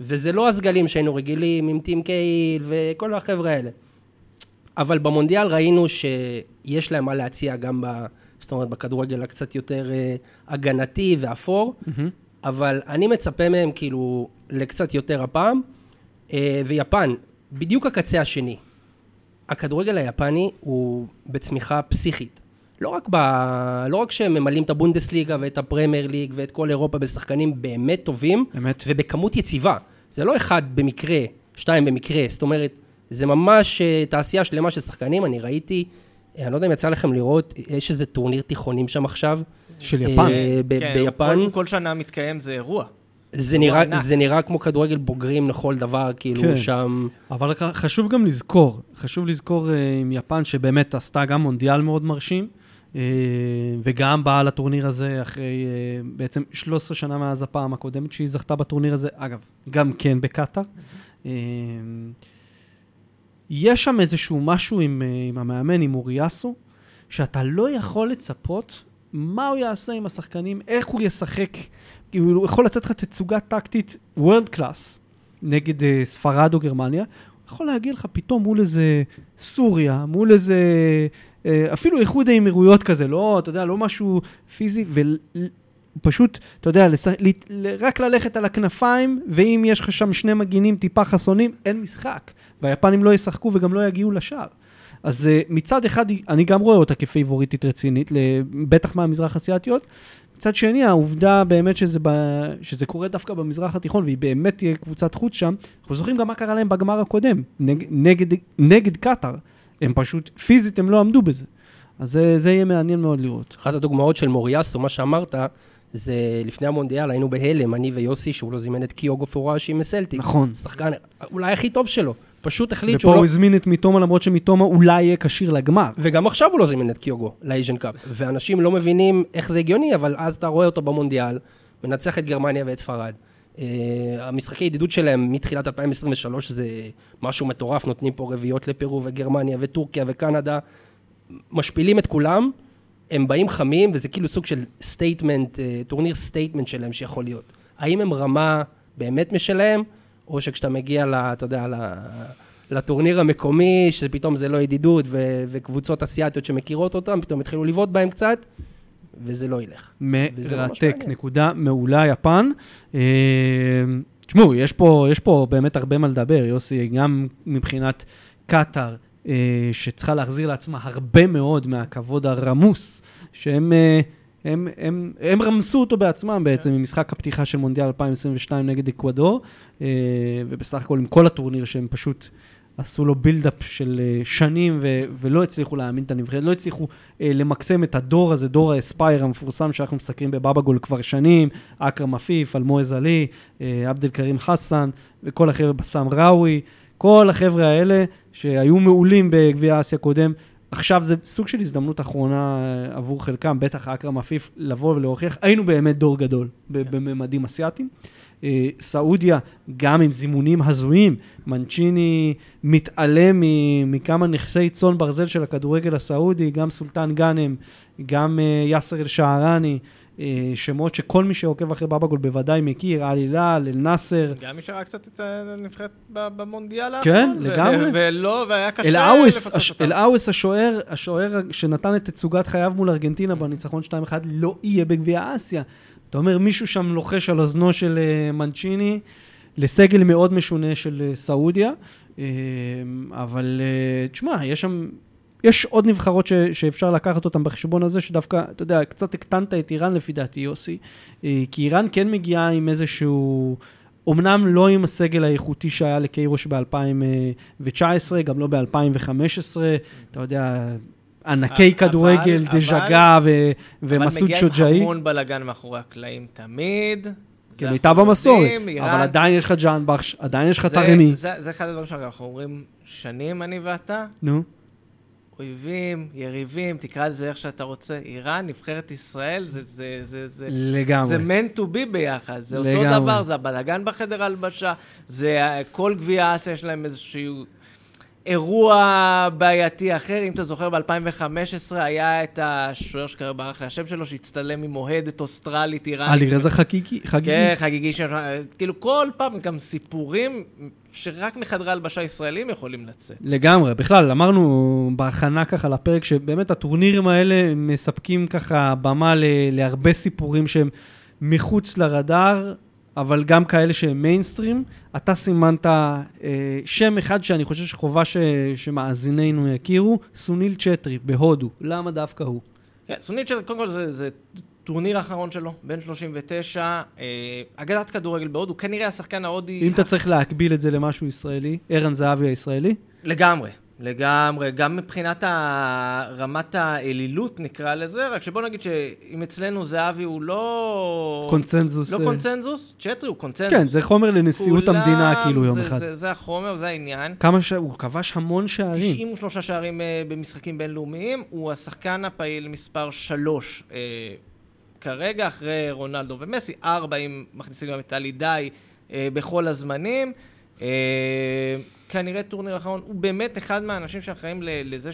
וזה לא הסגלים שהיינו רגילים עם טים קייל וכל החבר'ה האלה. אבל במונדיאל ראינו שיש להם מה להציע גם ב... זאת אומרת, בכדורגל הקצת יותר אה, הגנתי ואפור, מהמם. אבל אני מצפה מהם כאילו לקצת יותר הפעם. אה, ויפן, בדיוק הקצה השני. הכדורגל היפני הוא בצמיחה פסיכית. לא רק, ב... לא רק שהם ממלאים את הבונדסליגה ואת הפרמייר ליג ואת כל אירופה בשחקנים באמת טובים, אמת. ובכמות יציבה. זה לא אחד במקרה, שתיים במקרה, זאת אומרת, זה ממש אה, תעשייה שלמה של שחקנים. אני ראיתי, אני לא יודע אם יצא לכם לראות, יש איזה טורניר תיכונים שם עכשיו. של יפן. אה, ב- כן, ביפן. כל- כל שנה מתקיים זה אירוע. זה נראה, ענק. זה נראה כמו כדורגל בוגרים לכל דבר, כאילו כן. שם... אבל חשוב גם לזכור, חשוב לזכור אה, עם יפן שבאמת עשתה גם מונדיאל מאוד מרשים, אה, וגם באה לטורניר הזה אחרי אה, בעצם 13 שנה מאז הפעם הקודמת שהיא זכתה בטורניר הזה, אגב, גם כן בקטאר. אה, יש שם איזשהו משהו עם, אה, עם המאמן, עם אוריאסו, שאתה לא יכול לצפות מה הוא יעשה עם השחקנים, איך הוא ישחק. כאילו, הוא יכול לתת לך תצוגה טקטית וורלד קלאס נגד uh, ספרד או גרמניה, הוא יכול להגיע לך פתאום מול איזה סוריה, מול איזה... uh, אפילו איחוד האמירויות כזה, לא, אתה יודע, לא משהו פיזי, ופשוט, אתה יודע, לש... רק ללכת על הכנפיים, ואם יש לך שם שני מגינים טיפה חסונים, אין משחק. והיפנים לא ישחקו וגם לא יגיעו לשער. אז uh, מצד אחד, אני גם רואה אותה כפייבוריטית רצינית, בטח מהמזרח אסיאתיות. מצד שני, העובדה באמת שזה, ב... שזה קורה דווקא במזרח התיכון, והיא באמת תהיה קבוצת חוץ שם, אנחנו זוכרים גם מה קרה להם בגמר הקודם, נג... נגד, נגד קטאר. הם פשוט, פיזית הם לא עמדו בזה. אז זה, זה יהיה מעניין מאוד לראות. אחת הדוגמאות של מוריאסו, מה שאמרת, זה לפני המונדיאל, היינו בהלם, אני ויוסי, שהוא לא זימן את קיוגו פורוהאשי מסלטיק. נכון. שחקן אולי הכי טוב שלו. פשוט החליט ופה שהוא הוא לא... הזמין את מיטומה, למרות שמיטומה אולי יהיה כשיר לגמר. וגם עכשיו הוא לא זימן את קיוגו ל Asian Cup. ואנשים לא מבינים איך זה הגיוני, אבל אז אתה רואה אותו במונדיאל, מנצח את גרמניה ואת ספרד. אה, המשחקי ידידות שלהם מתחילת 2023 זה משהו מטורף, נותנים פה רביעיות לפרו וגרמניה וטורקיה וקנדה, משפילים את כולם, הם באים חמים וזה כאילו סוג של statement, אה, טורניר statement שלהם שיכול להיות. האם הם רמה באמת משלהם, או שכשאתה מגיע, ל, אתה יודע, ל, לטורניר המקומי, שפתאום זה לא ידידות ו, וקבוצות אסיאתיות שמכירות אותם, פתאום התחילו לבעוט בהם קצת, וזה לא ילך. מרתק. נקודה מעולה, יפן. אה, תשמעו, יש פה, יש פה באמת הרבה מה לדבר, יוסי, גם מבחינת קטאר, אה, שצריכה להחזיר לעצמה הרבה מאוד מהכבוד הרמוס, שהם... אה, הם, הם, הם רמסו אותו בעצמם בעצם ממשחק הפתיחה של מונדיאל 2022 נגד אקוודור, אה, ובסך הכל עם כל הטורניר שהם פשוט עשו לו בילדאפ של אה, שנים ו- ולא הצליחו להאמין את הנבחרת, לא הצליחו אה, למקסם את הדור הזה, דור האספייר המפורסם שאנחנו מסקרים בבאבא גול כבר שנים, אכרם עפיף, אלמועז עלי, אה, עבד אל כרים חסן וכל החבר'ה, בסאם ראווי, כל החבר'ה האלה שהיו מעולים בגביע אסיה קודם. עכשיו זה סוג של הזדמנות אחרונה אה, עבור חלקם, בטח אכרם עפיף, לבוא ולהוכיח, היינו באמת דור גדול ב- בממדים אסיאתיים. אה, סעודיה, גם עם זימונים הזויים, מנצ'יני מתעלם מכמה נכסי צאן ברזל של הכדורגל הסעודי, גם סולטן גאנם, גם אה, יאסר אל-שערני, שמות שכל מי שעוקב אחרי בבא גול בוודאי מכיר, עלי לאל, אל-נאסר, גם מי שראה קצת את הנבחרת ב- במונדיאל כן, האחרון, ו- לגמרי. ולא, והיה קשה הש- אותם. אל-עאווס השוער, השוער שנתן את תצוגת חייו מול ארגנטינה בניצחון 2-1, לא יהיה בגביע אסיה. אתה אומר, מישהו שם לוחש על אוזנו של אה, מנצ'יני, לסגל מאוד משונה של אה, סעודיה, אה, אבל אה, תשמע, יש שם... יש עוד נבחרות ש, שאפשר לקחת אותן בחשבון הזה, שדווקא, אתה יודע, קצת הקטנת את איראן לפי דעתי, יוסי. אה, כי איראן כן מגיעה עם איזשהו אומנם לא עם הסגל האיכותי שהיה לקיירוש ב-2019, גם לא ב-2015, אתה יודע, ענקי אבל- כדורגל, אבל- ו- ומסעוד אבל שוג'אי. מגיע עם המון בלאגן מאחורי הקלעים תמיד. כמיטב אנחנו המסורת, אבל עדיין יש לך ג'אן בחש, עדיין יש לך. זה זה אחד הדברים שאנחנו אומרים שנים, אני ואתה. נו, אויבים, יריבים, תקרא לזה איך שאתה רוצה. איראן, נבחרת ישראל, זה, זה, זה, זה, לגמרי. זה meant to be ביחד. זה אותו לגמרי. דבר, זה הבלאגן בחדר הלבשה, זה ה- כל גביע אסיה יש להם איזשהו אירוע בעייתי אחר. אם אתה זוכר, ב-2015 היה את השוער שכרגע ברח לי השם שלו, שהצטלם עם אוהדת אוסטרלית איראנית. עלי רזה חגיגי. כן, חגיגי כאילו כל פעם גם סיפורים שרק מחדרי הלבשה ישראלים יכולים לצאת. לגמרי, בכלל, אמרנו בהכנה ככה לפרק, שבאמת הטורנירים האלה מספקים ככה במה ל- להרבה סיפורים שהם מחוץ לרדאר, אבל גם כאלה שהם מיינסטרים. אתה סימנת אה, שם אחד שאני חושב שחובה ש, שמאזינינו יכירו, סוניל צ'טרי בהודו. למה דווקא הוא? כן, סוניל, קודם כל זה, זה טורניר האחרון שלו, בן 39, אה, אגדת כדורגל בהודו, כנראה השחקן ההודי... אם אתה צריך להקביל את זה למשהו ישראלי, ערן זהבי הישראלי, לגמרי, לגמרי, גם מבחינת רמת האלילות נקרא לזה, רק שבוא נגיד שאם אצלנו זהבי הוא לא... קונצנזוס. לא אה, קונצנזוס, צ'טרי הוא קונצנזוס. כן, זה חומר לנשיאות כולם, המדינה, כאילו, יום זה, אחד. זה, זה החומר, זה העניין. כמה ש... הוא כבש המון שערים. 93 שערים אה, במשחקים בינלאומיים, הוא השחקן הפעיל מספר 3 אה, כרגע, אחרי רונלדו ומסי, 4 אם מכניסים גם את טלי די בכל הזמנים. אה, כנראה טורניר אחרון, הוא באמת אחד מהאנשים שאחראים לזה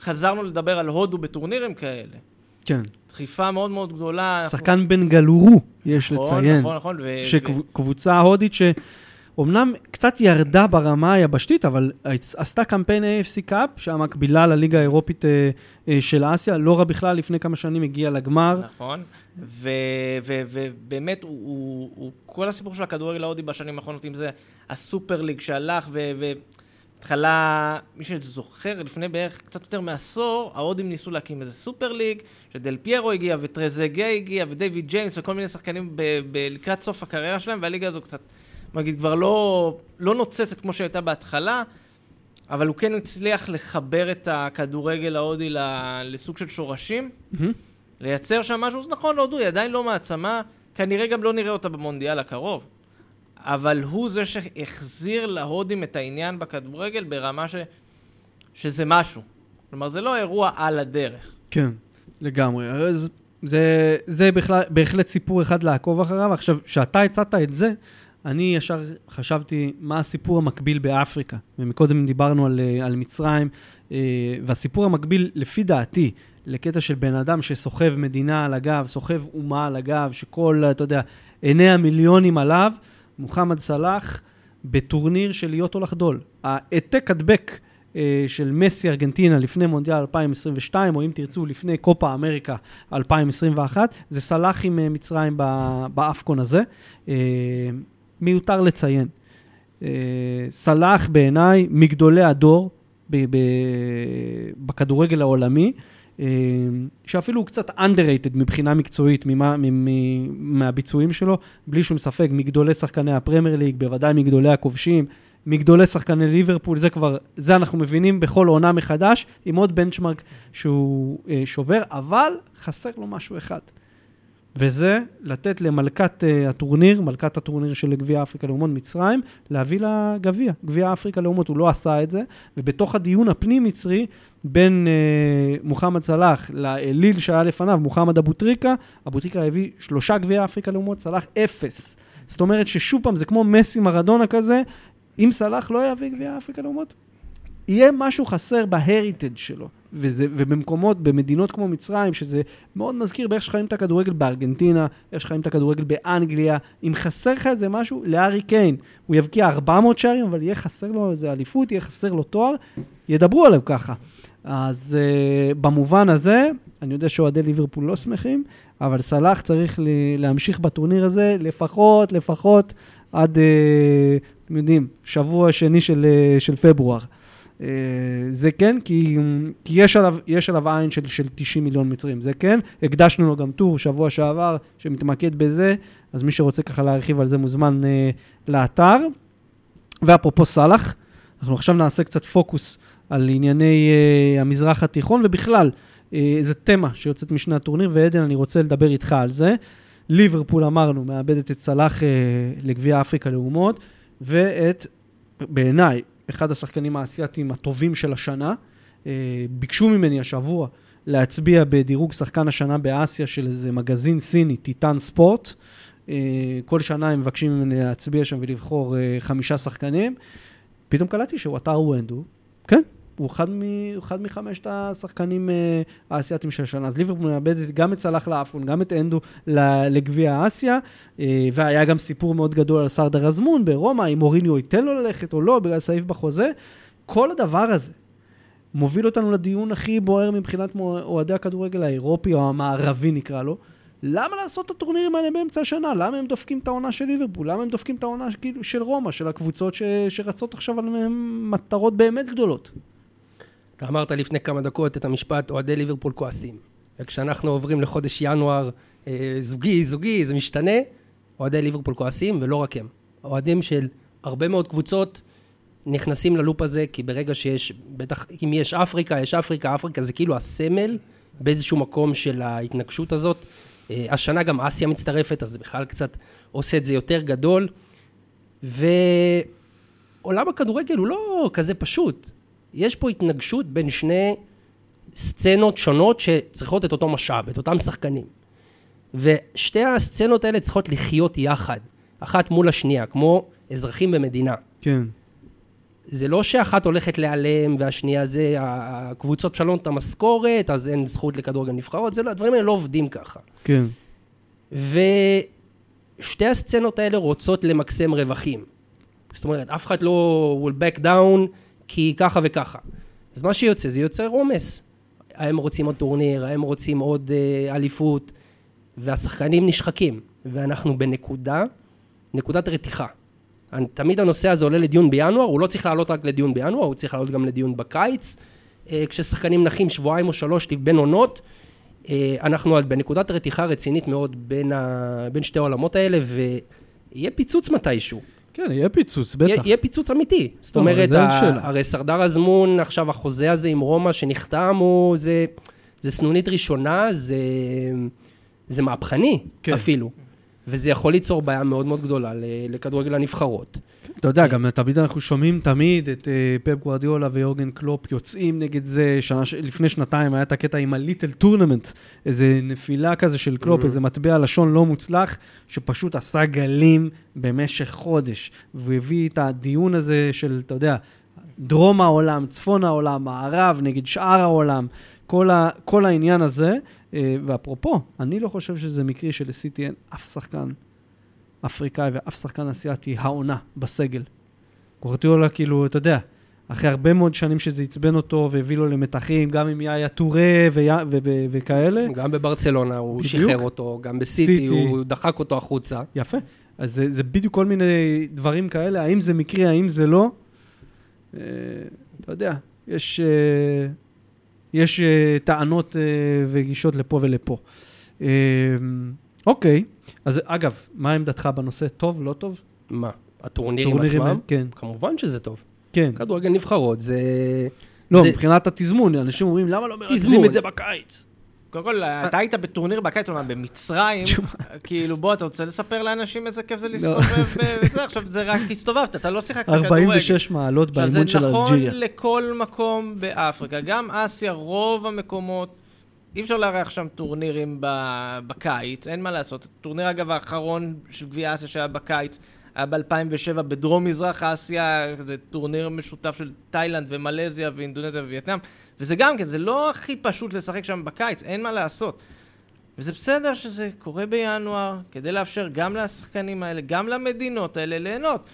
שחזרנו לדבר על הודו בטורנירים כאלה. כן. דחיפה מאוד מאוד גדולה. אנחנו- שחקן בנגלורו, יש נכון, לציין. נכון, נכון. ו- ו- שקבוצה הודית שאומנם קצת ירדה ברמה היבשתית, אבל עשתה קמפיין AFC Cup, שהמקבילה לליגה האירופית אה, אה, של אסיה, לא רע בכלל, לפני כמה שנים הגיע לגמר. נכון, ובאמת, הוא, הוא, הוא, כל הסיפור של הכדורגל ההודי בשנים האחרונות, אם זה ה Super League שהלך, והתחלה, מי שזוכר, לפני בערך קצת יותר מעשור, ההודים ניסו להקים איזה Super League, שדל פיירו הגיע, וטרזגה הגיע, ודייוויד ג'יימס, וכל מיני שחקנים לקראת סוף הקריירה שלהם, והליגה הזו קצת, נגיד, כבר לא, לא נוצצת כמו שהייתה בהתחלה. אבל הוא כן הצליח לחבר את הכדורגל ההודי לסוג של שורשים. מהמם. לייצר שם משהו, נכון, הודו היא עדיין לא מעצמה, כנראה גם לא נראה אותה במונדיאל הקרוב. אבל הוא זה שהחזיר להודים את העניין בכדורגל ברמה ש... שזה משהו. כלומר, זה לא אירוע על הדרך. כן, לגמרי. אז זה, זה בכלל, בהחלט סיפור אחד לעקוב אחריו. עכשיו, כשאתה הצעת את זה, אני ישר חשבתי מה הסיפור המקביל באפריקה. ומקודם דיברנו על, אה, על מצרים, אה, והסיפור המקביל, לפי דעתי, לקטע של בן אדם שסוחב מדינה על הגב, סוחב אומה על הגב, שכל, אתה יודע, עיני המיליונים עליו, מוחמד סלאח, בטורניר של להיות או לחדול. העתק הדבק אה, של מסי ארגנטינה לפני מונדיאל 2022, או אם תרצו, לפני קופה אמריקה 2021, זה סלאח עם מצרים באפקון הזה. מיותר לציין. אה, סלאח בעיניי מגדולי הדור בכדורגל העולמי. אה, שאפילו הוא קצת underrated מבחינה מקצועית ממה, מ- מהביצועים שלו, בלי שום ספק, מגדולי שחקני הפרמייר ליג, בוודאי מגדולי הכובשים, מגדולי שחקני ליברפול, זה כבר, זה אנחנו מבינים בכל עונה מחדש, עם עוד בנצ'מרק שהוא אה, שובר, אבל חסר לו משהו אחד. וזה לתת למלכת uh, הטורניר, מלכת הטורניר של גביע אפריקה לאומות מצרים, להביא לה גביע, גביע אפריקה לאומות, הוא לא עשה את זה, ובתוך הדיון הפנים-מצרי בין uh, מוחמד סלאח לאליל שהיה לפניו, מוחמד אבו טריקה, אבו טריקה הביא שלושה גביע אפריקה לאומות, סלאח אפס. זאת אומרת ששוב פעם, זה כמו מסי מרדונה כזה, אם סלאח לא יביא גביע אפריקה לאומות, יהיה משהו חסר בהריטג' שלו. וזה, ובמקומות, במדינות כמו מצרים, שזה מאוד מזכיר באיך שחיים את הכדורגל בארגנטינה, איך שחיים את הכדורגל באנגליה, אם חסר לך איזה משהו, לארי קיין, הוא יבקיע 400 שערים, אבל יהיה חסר לו איזה אליפות, יהיה חסר לו תואר, ידברו עליו ככה. אז uh, במובן הזה, אני יודע שאוהדי ליברפול לא שמחים, אבל סלאח צריך ל- להמשיך בטורניר הזה לפחות, לפחות עד, uh, אתם יודעים, שבוע שני של, uh, של פברואר. אה, זה כן, כי, כי יש, עליו, יש עליו עין של, של 90 מיליון מצרים, זה כן. הקדשנו לו גם טור שבוע שעבר שמתמקד בזה, אז מי שרוצה ככה להרחיב על זה מוזמן אה, לאתר. ואפרופו סאלח, אנחנו עכשיו נעשה קצת פוקוס על ענייני אה, המזרח התיכון, ובכלל, אה, איזה תמה שיוצאת משני הטורניר, ועדן, אני רוצה לדבר איתך על זה. ליברפול, אמרנו, מאבדת את סלאח אה, לגביע אפריקה לאומות, ואת, בעיניי, אחד השחקנים האסייתיים הטובים של השנה. אה, ביקשו ממני השבוע להצביע בדירוג שחקן השנה באסיה של איזה מגזין סיני, טיטן ספורט. אה, כל שנה הם מבקשים ממני להצביע שם ולבחור אה, חמישה שחקנים. פתאום קלטתי שהוא אתר וונדו, כן, הוא אחד, מ, אחד מחמשת השחקנים אה, האסייתים של השנה. אז ליברפול מאבדת גם את סלאח לאפון, גם את אנדו לגביע אסיה, אה, והיה גם סיפור מאוד גדול על סרדר אזמון ברומא, אם מוריניו ייתן לו ללכת או לא, בגלל סעיף בחוזה. כל הדבר הזה מוביל אותנו לדיון הכי בוער מבחינת אוהדי הכדורגל האירופי, או המערבי נקרא לו. למה לעשות את הטורנירים האלה באמצע השנה? למה הם דופקים את העונה של ליברפול? למה הם דופקים את העונה כאילו, של רומא, של הקבוצות ש, שרצות עכשיו על מטרות באמת גדולות? אתה אמרת לפני כמה דקות את המשפט, אוהדי ליברפול כועסים. וכשאנחנו עוברים לחודש ינואר, אה, זוגי, זוגי, זה משתנה, אוהדי ליברפול כועסים, ולא רק הם. אוהדים של הרבה מאוד קבוצות נכנסים ללופ הזה, כי ברגע שיש, בטח אם יש אפריקה, יש אפריקה, אפריקה זה כאילו הסמל באיזשהו מקום של ההתנגשות הזאת. אה, השנה גם אסיה מצטרפת, אז זה בכלל קצת עושה את זה יותר גדול. ועולם הכדורגל הוא לא כזה פשוט. יש פה התנגשות בין שני סצנות שונות שצריכות את אותו משאב, את אותם שחקנים. ושתי הסצנות האלה צריכות לחיות יחד, אחת מול השנייה, כמו אזרחים במדינה. כן. זה לא שאחת הולכת להיעלם והשנייה זה, הקבוצות משלמות את המשכורת, אז אין זכות לכדורגל נבחרות, זה לא, הדברים האלה לא עובדים ככה. כן. ושתי הסצנות האלה רוצות למקסם רווחים. זאת אומרת, אף אחד לא will back down כי ככה וככה. אז מה שיוצא, זה יוצר עומס. הם רוצים עוד טורניר, הם רוצים עוד אה, אליפות, והשחקנים נשחקים. ואנחנו בנקודה, נקודת רתיחה. תמיד הנושא הזה עולה לדיון בינואר, הוא לא צריך לעלות רק לדיון בינואר, הוא צריך לעלות גם לדיון בקיץ. אה, כששחקנים נחים שבועיים או שלוש בין עונות, אה, אנחנו בנקודת רתיחה רצינית מאוד בין, ה... בין שתי העולמות האלה, ויהיה פיצוץ מתישהו. כן, יהיה פיצוץ, בטח. יהיה, יהיה פיצוץ אמיתי. זאת אומרת, ה... הרי סרדר אזמון, עכשיו החוזה הזה עם רומא שנחתם, הוא, זה, זה סנונית ראשונה, זה, זה מהפכני כן. אפילו. וזה יכול ליצור בעיה מאוד מאוד גדולה לכדורגל הנבחרות. אתה יודע, גם תמיד אנחנו שומעים תמיד את אה, פפ גוורדיולה ויורגן קלופ יוצאים נגד זה. שנה, לפני שנתיים היה את הקטע עם ה little tournament, איזה נפילה כזה של קלופ, mm-hmm. איזה מטבע לשון לא מוצלח, שפשוט עשה גלים במשך חודש. והוא הביא את הדיון הזה של, אתה יודע, דרום העולם, צפון העולם, מערב נגד שאר העולם, כל, ה, כל העניין הזה. אה, ואפרופו, אני לא חושב שזה מקרי שלסיטי אין אף שחקן אפריקאי ואף שחקן אסיאתי העונה בסגל. גורטיולה, כאילו, אתה יודע, אחרי הרבה מאוד שנים שזה עצבן אותו והביא לו למתחים, גם עם יאיה טורה וכאלה. גם בברצלונה הוא בדיוק. שחרר אותו, גם בסיטי סיטי. הוא דחק אותו החוצה. יפה. אז זה, זה בדיוק כל מיני דברים כאלה, האם זה מקרי, האם זה לא. אה, אתה יודע, יש... אה, יש uh, טענות uh, וגישות לפה ולפה. Uh, אוקיי, אז אגב, מה עמדתך בנושא? טוב, לא טוב? מה? הטורנירים עצמם? כן. כמובן שזה טוב. כן. כדורגל נבחרות, זה... לא, זה... מבחינת התזמון, אנשים אומרים, למה לא מרכזים את זה בקיץ? קודם כל, אתה היית בטורניר בקיץ, במצרים, כאילו, בוא, אתה רוצה לספר לאנשים איזה כיף זה לא. להסתובב וזה, עכשיו זה רק הסתובבת, אתה לא שיחקת כדורגל. 46 מעלות באימון של אלג'יריה. זה נכון לכל מקום באפריקה, גם אסיה, רוב המקומות, אי אפשר לארח שם טורנירים בקיץ, אין מה לעשות. הטורניר, אגב, האחרון של גביע אסיה שהיה בקיץ, היה ב-2007 בדרום-מזרח אסיה, זה טורניר משותף של תאילנד ומלזיה ואינדונזיה ווייטנאם. וזה גם כן, זה לא הכי פשוט לשחק שם בקיץ, אין מה לעשות. וזה בסדר שזה קורה בינואר, כדי לאפשר גם לשחקנים האלה, גם למדינות האלה ליהנות.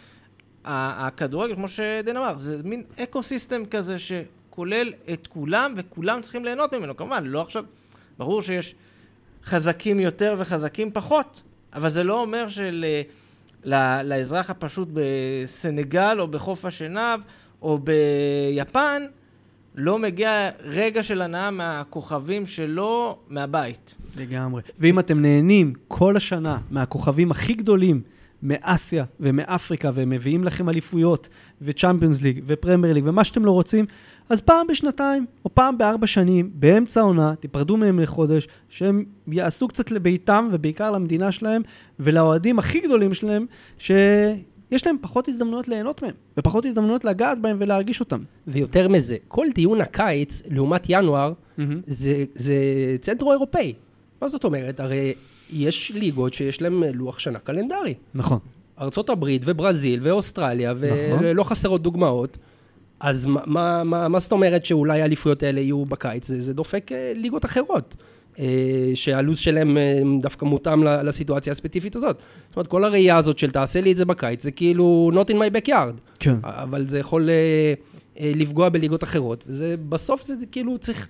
הכדורגל, כמו שדן אמר, זה מין אקו סיסטם כזה שכולל את כולם, וכולם צריכים ליהנות ממנו. כמובן, לא עכשיו, ברור שיש חזקים יותר וחזקים פחות, אבל זה לא אומר שלאזרח הפשוט בסנגל או בחוף השנהב, או ביפן, לא מגיע רגע של הנאה מהכוכבים שלו מהבית. לגמרי. ואם אתם נהנים כל השנה מהכוכבים הכי גדולים מאסיה ומאפריקה, והם מביאים לכם אליפויות, וצ'מפיונס ליג, ופרמייר ליג, ומה שאתם לא רוצים, אז פעם בשנתיים, או פעם בארבע שנים, באמצע העונה, תיפרדו מהם לחודש, שהם יעשו קצת לביתם, ובעיקר למדינה שלהם, ולאוהדים הכי גדולים שלהם, שיש להם פחות הזדמנויות ליהנות מהם, ופחות הזדמנויות לגעת בהם ולהרגיש אותם. ויותר מזה, כל דיון הקיץ, לעומת ינואר, זה, זה צנטרו אירופאי. מה זאת אומרת? הרי יש ליגות שיש להם לוח שנה קלנדרי. נכון. ארצות הברית וברזיל ואוסטרליה, נכון. ולא חסרות דוגמאות. אז מה, מה, מה, מה זאת אומרת שאולי האליפויות האלה יהיו בקיץ? זה, זה דופק אה, ליגות אחרות, שהלו"ז שלהם אה, דווקא מותאם ל- לסיטואציה הספציפית הזאת. זאת אומרת, כל הראייה הזאת של תעשה לי את זה בקיץ, זה כאילו not in my backyard. כן. אבל זה יכול אה, אה, לפגוע בליגות אחרות, וזה בסוף זה כאילו צריך,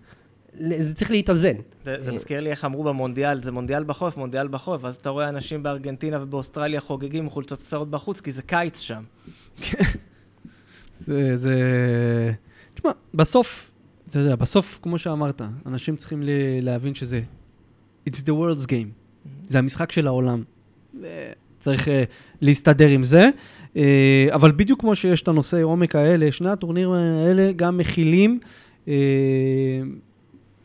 זה צריך להתאזן. זה, זה אה. מזכיר לי איך אמרו במונדיאל, זה מונדיאל בחורף, מונדיאל בחורף, אז אתה רואה אנשים בארגנטינה ובאוסטרליה חוגגים עם חולצות קצרות בחוץ, כי זה קיץ שם. זה, זה... תשמע, בסוף, אתה יודע, בסוף, כמו שאמרת, אנשים צריכים להבין שזה... It's the world's game. זה המשחק של העולם. צריך uh, להסתדר עם זה. Uh, אבל בדיוק כמו שיש את הנושאי עומק האלה, שני הטורנירים האלה גם מכילים uh,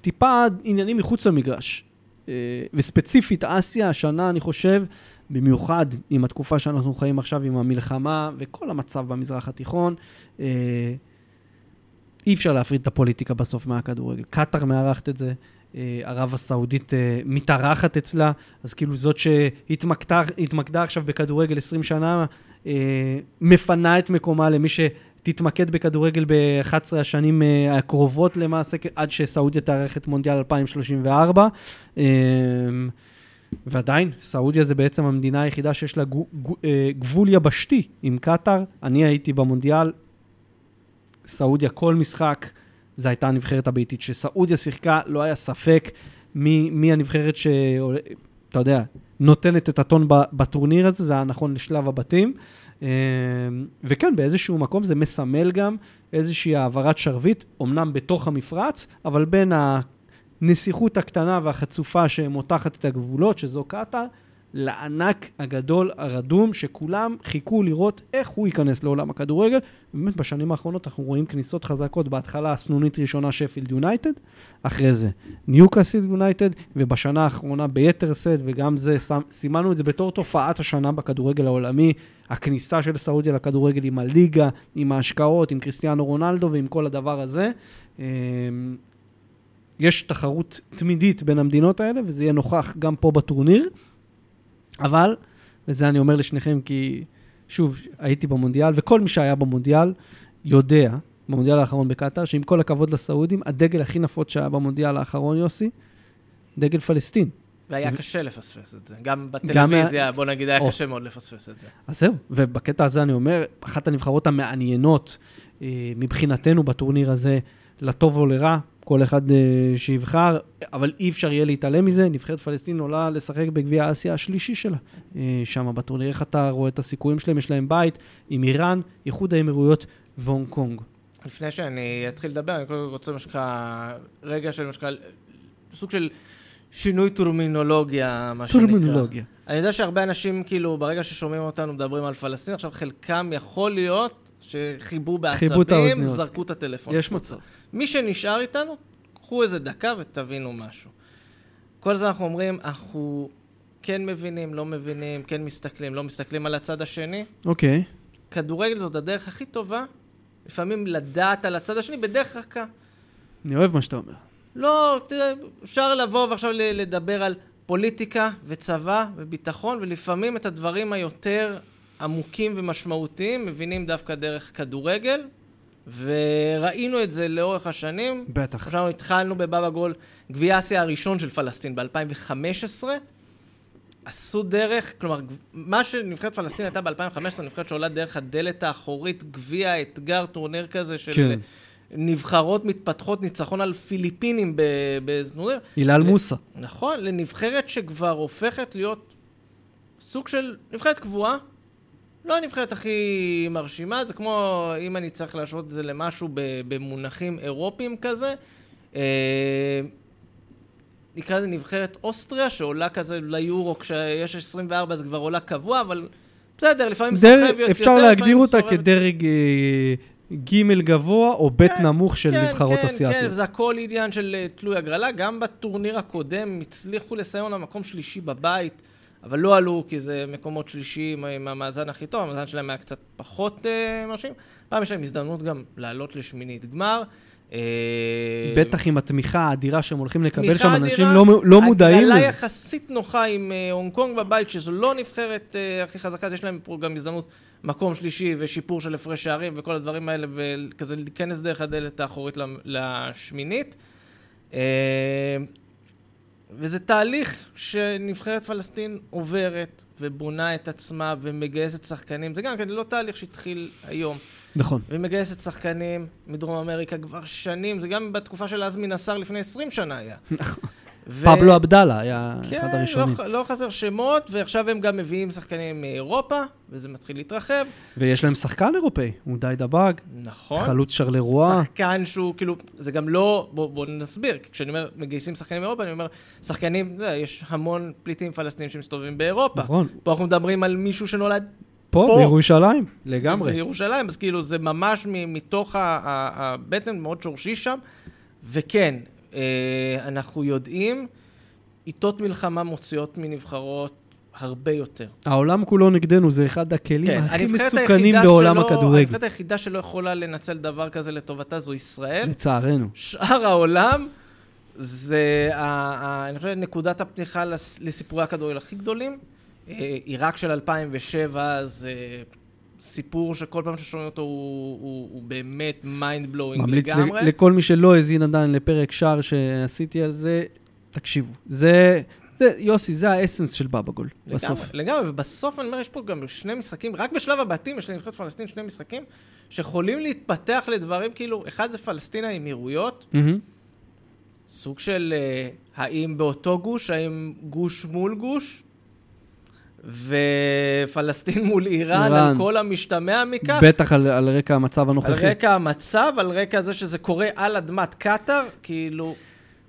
טיפה עניינים מחוץ למגרש. Uh, וספציפית אסיה, השנה, אני חושב, במיוחד עם התקופה שאנחנו חיים עכשיו, עם המלחמה וכל המצב במזרח התיכון, אה, אי אפשר להפריד את הפוליטיקה בסוף מהכדורגל. קטאר מארחת את זה, אה, ערב הסעודית אה, מתארחת אצלה, אז כאילו זאת שהתמקדה התמקדה עכשיו בכדורגל 20 שנה, אה, מפנה את מקומה למי שתתמקד בכדורגל ב-11 השנים אה, הקרובות למעשה, עד שסעודיה תארח את מונדיאל 2034. אה, ועדיין, סעודיה זה בעצם המדינה היחידה שיש לה אה, גבול יבשתי עם קטאר. אני הייתי במונדיאל, סעודיה כל משחק, זו הייתה הנבחרת הביתית. כשסעודיה שיחקה, לא היה ספק מי, מי הנבחרת ש... אתה יודע, נותנת את הטון בטורניר הזה, זה היה נכון לשלב הבתים. אה, וכן, באיזשהו מקום זה מסמל גם איזושהי העברת שרביט, אמנם בתוך המפרץ, אבל בין הנסיכות הקטנה והחצופה שמותחת את הגבולות, שזו קטאר, לענק הגדול הרדום, שכולם חיכו לראות איך הוא ייכנס לעולם הכדורגל. באמת, בשנים האחרונות אנחנו רואים כניסות חזקות, בהתחלה הסנונית ראשונה שפילד יונייטד, אחרי זה ניוקאסיל יונייטד, ובשנה האחרונה ביתר שאת, וגם זה, סימנו את זה בתור תופעת השנה בכדורגל העולמי, הכניסה של סעודיה לכדורגל עם הליגה, עם ההשקעות, עם קריסטיאנו רונלדו ועם כל הדבר הזה. אמ, יש תחרות תמידית בין המדינות האלה, וזה יהיה נוכח גם פה בטורניר. אבל, וזה אני אומר לשניכם כי, שוב, הייתי במונדיאל, וכל מי שהיה במונדיאל יודע, במונדיאל האחרון בקטאר, שעם כל הכבוד לסעודים, הדגל הכי נפוץ שהיה במונדיאל האחרון, יוסי, דגל פלסטין. והיה ו- קשה לפספס את זה. גם בטלוויזיה, בוא נגיד, היה או. קשה מאוד לפספס את זה. אז זהו, ובקטע הזה אני אומר, אחת הנבחרות המעניינות אה, מבחינתנו בטורניר הזה, לטוב או לרע, כל אחד אה, שיבחר, אבל אי אפשר יהיה להתעלם מזה, נבחרת פלסטין עולה לשחק בגביע אסיה השלישי שלה אה, שם בטורניר. איך אתה רואה את הסיכויים שלהם? יש להם בית עם איראן, איחוד האמירויות והונג קונג. לפני שאני אתחיל לדבר, אני קודם רוצה משקע, רגע של משקע, סוג של שינוי טורמינולוגיה, מה שנקרא. טורמינולוגיה. אני יודע שהרבה אנשים, כאילו, ברגע ששומעים אותנו מדברים על פלסטין, עכשיו חלקם יכול להיות שחיבו בעצבים. זרקו את הטלפון. יש. מצב. מי שנשאר איתנו, קחו איזה דקה ותבינו משהו. כל זה אנחנו אומרים, אנחנו כן מבינים, לא מבינים, כן מסתכלים, לא מסתכלים על הצד השני. אוקיי. כדורגל זאת הדרך הכי טובה, לפעמים לדעת על הצד השני בדרך רכה. אני אוהב מה שאתה אומר. לא, אפשר לבוא ועכשיו לדבר על פוליטיקה וצבא וביטחון, ולפעמים את הדברים היותר עמוקים ומשמעותיים מבינים דווקא דרך כדורגל, וראינו את זה לאורך השנים. בטח. עכשיו התחלנו בבבא גול, גביע אסיה הראשון של פלסטין ב-2015. עשו דרך, כלומר, מה שנבחרת פלסטין הייתה ב-2015, נבחרת שעולה דרך הדלת האחורית, גביע, אתגר, טורניר כזה של כן. נבחרות מתפתחות, ניצחון על פיליפינים ב- בזנוריר. הילל מוסא. נכון, לנבחרת שכבר הופכת להיות סוג של נבחרת קבועה, לא הנבחרת הכי מרשימה, זה כמו, אם אני צריך להשוות את זה למשהו במונחים אירופיים כזה, אה, נקרא לזה נבחרת אוסטריה, שעולה כזה ליורו, כשיש 24 זה כבר עולה קבוע, אבל בסדר, לפעמים דרג- סוחב יותר, אפשר להגדיר אותה כדרג אה, ג' גבוה או ב' כן, נמוך של כן, נבחרות כן, אסיאתיות. כן, זה הכל עניין של אה, תלוי הגרלה. גם בטורניר הקודם הצליחו לסיים על המקום שלישי בבית, אבל לא עלו כי זה מקומות שלישיים עם המאזן הכי טוב, המאזן שלהם היה קצת פחות אה, מרשים. פעם יש להם הזדמנות גם לעלות לשמינית גמר. אה, בטח עם התמיכה האדירה שהם הולכים לקבל שם, אנשים לא, לא מודעים לזה. יחסית נוחה עם אה, הונג קונג בבית, שזו לא נבחרת אה, הכי חזקה, אז יש להם פה גם הזדמנות מקום שלישי ושיפור של הפרש שערים וכל הדברים האלה, וכזה להיכנס דרך הדלת האחורית לשמינית. וזה תהליך שנבחרת פלסטין עוברת ובונה את עצמה ומגייסת שחקנים. זה גם כן לא תהליך שהתחיל היום. נכון. ומגייסת שחקנים מדרום אמריקה כבר שנים, זה גם בתקופה של עזמי נסאר לפני 20 שנה היה. ו- פבלו עבדאללה היה אחד כן, הראשונים. לא, לא חסר שמות, ועכשיו הם גם מביאים שחקנים מאירופה, וזה מתחיל להתרחב. ויש להם שחקן אירופאי, הוא די דבג, נכון. חלוץ שרלרואה. שחקן שהוא כאילו, זה גם לא, בוא, בוא נסביר, כשאני אומר מגייסים שחקנים מאירופה, אני אומר, שחקנים, יודע, יש המון פליטים פלסטינים שמסתובבים באירופה. נכון. פה אנחנו מדברים על מישהו שנולד פה, פה. בירושלים, לגמרי. בירושלים, אז כאילו זה ממש מתוך הבטן, מאוד שורשי שם. וכן, אנחנו יודעים, עיתות מלחמה מוציאות מנבחרות הרבה יותר. העולם כולו נגדנו, זה אחד הכלים כן, הכי מסוכנים בעולם שלא- הכדורגל. הנבחרת היחידה שלא יכולה לנצל דבר כזה לטובתה זו ישראל. לצערנו. שאר העולם זה, אני חושב, נקודת הפתיחה לס- לסיפורי הכדורגל הכי גדולים. אה, עיראק של 2007 זה סיפור שכל פעם ששומעים אותו הוא, הוא, הוא באמת blowing ממליץ לגמרי. ל- לכל מי שלא האזין עדיין לפרק שער שעשיתי על זה, תקשיבו. זה, זה יוסי, זה האסנס של בבא גול, בסוף. לגמרי, לגמרי, ובסוף אני אומר, יש פה גם שני משחקים, רק בשלב הבתים יש לנבחרת פלסטין שני משחקים שיכולים להתפתח לדברים כאילו, אחד זה פלסטין האמירויות, מהמם. סוג של אה, האם באותו גוש, האם גוש מול גוש, ופלסטין מול איראן, איראן. על כל המשתמע מכך. בטח על, על רקע המצב על הנוכחי. רקע המצב, על רקע זה שזה קורה על אדמת קטאר, כאילו,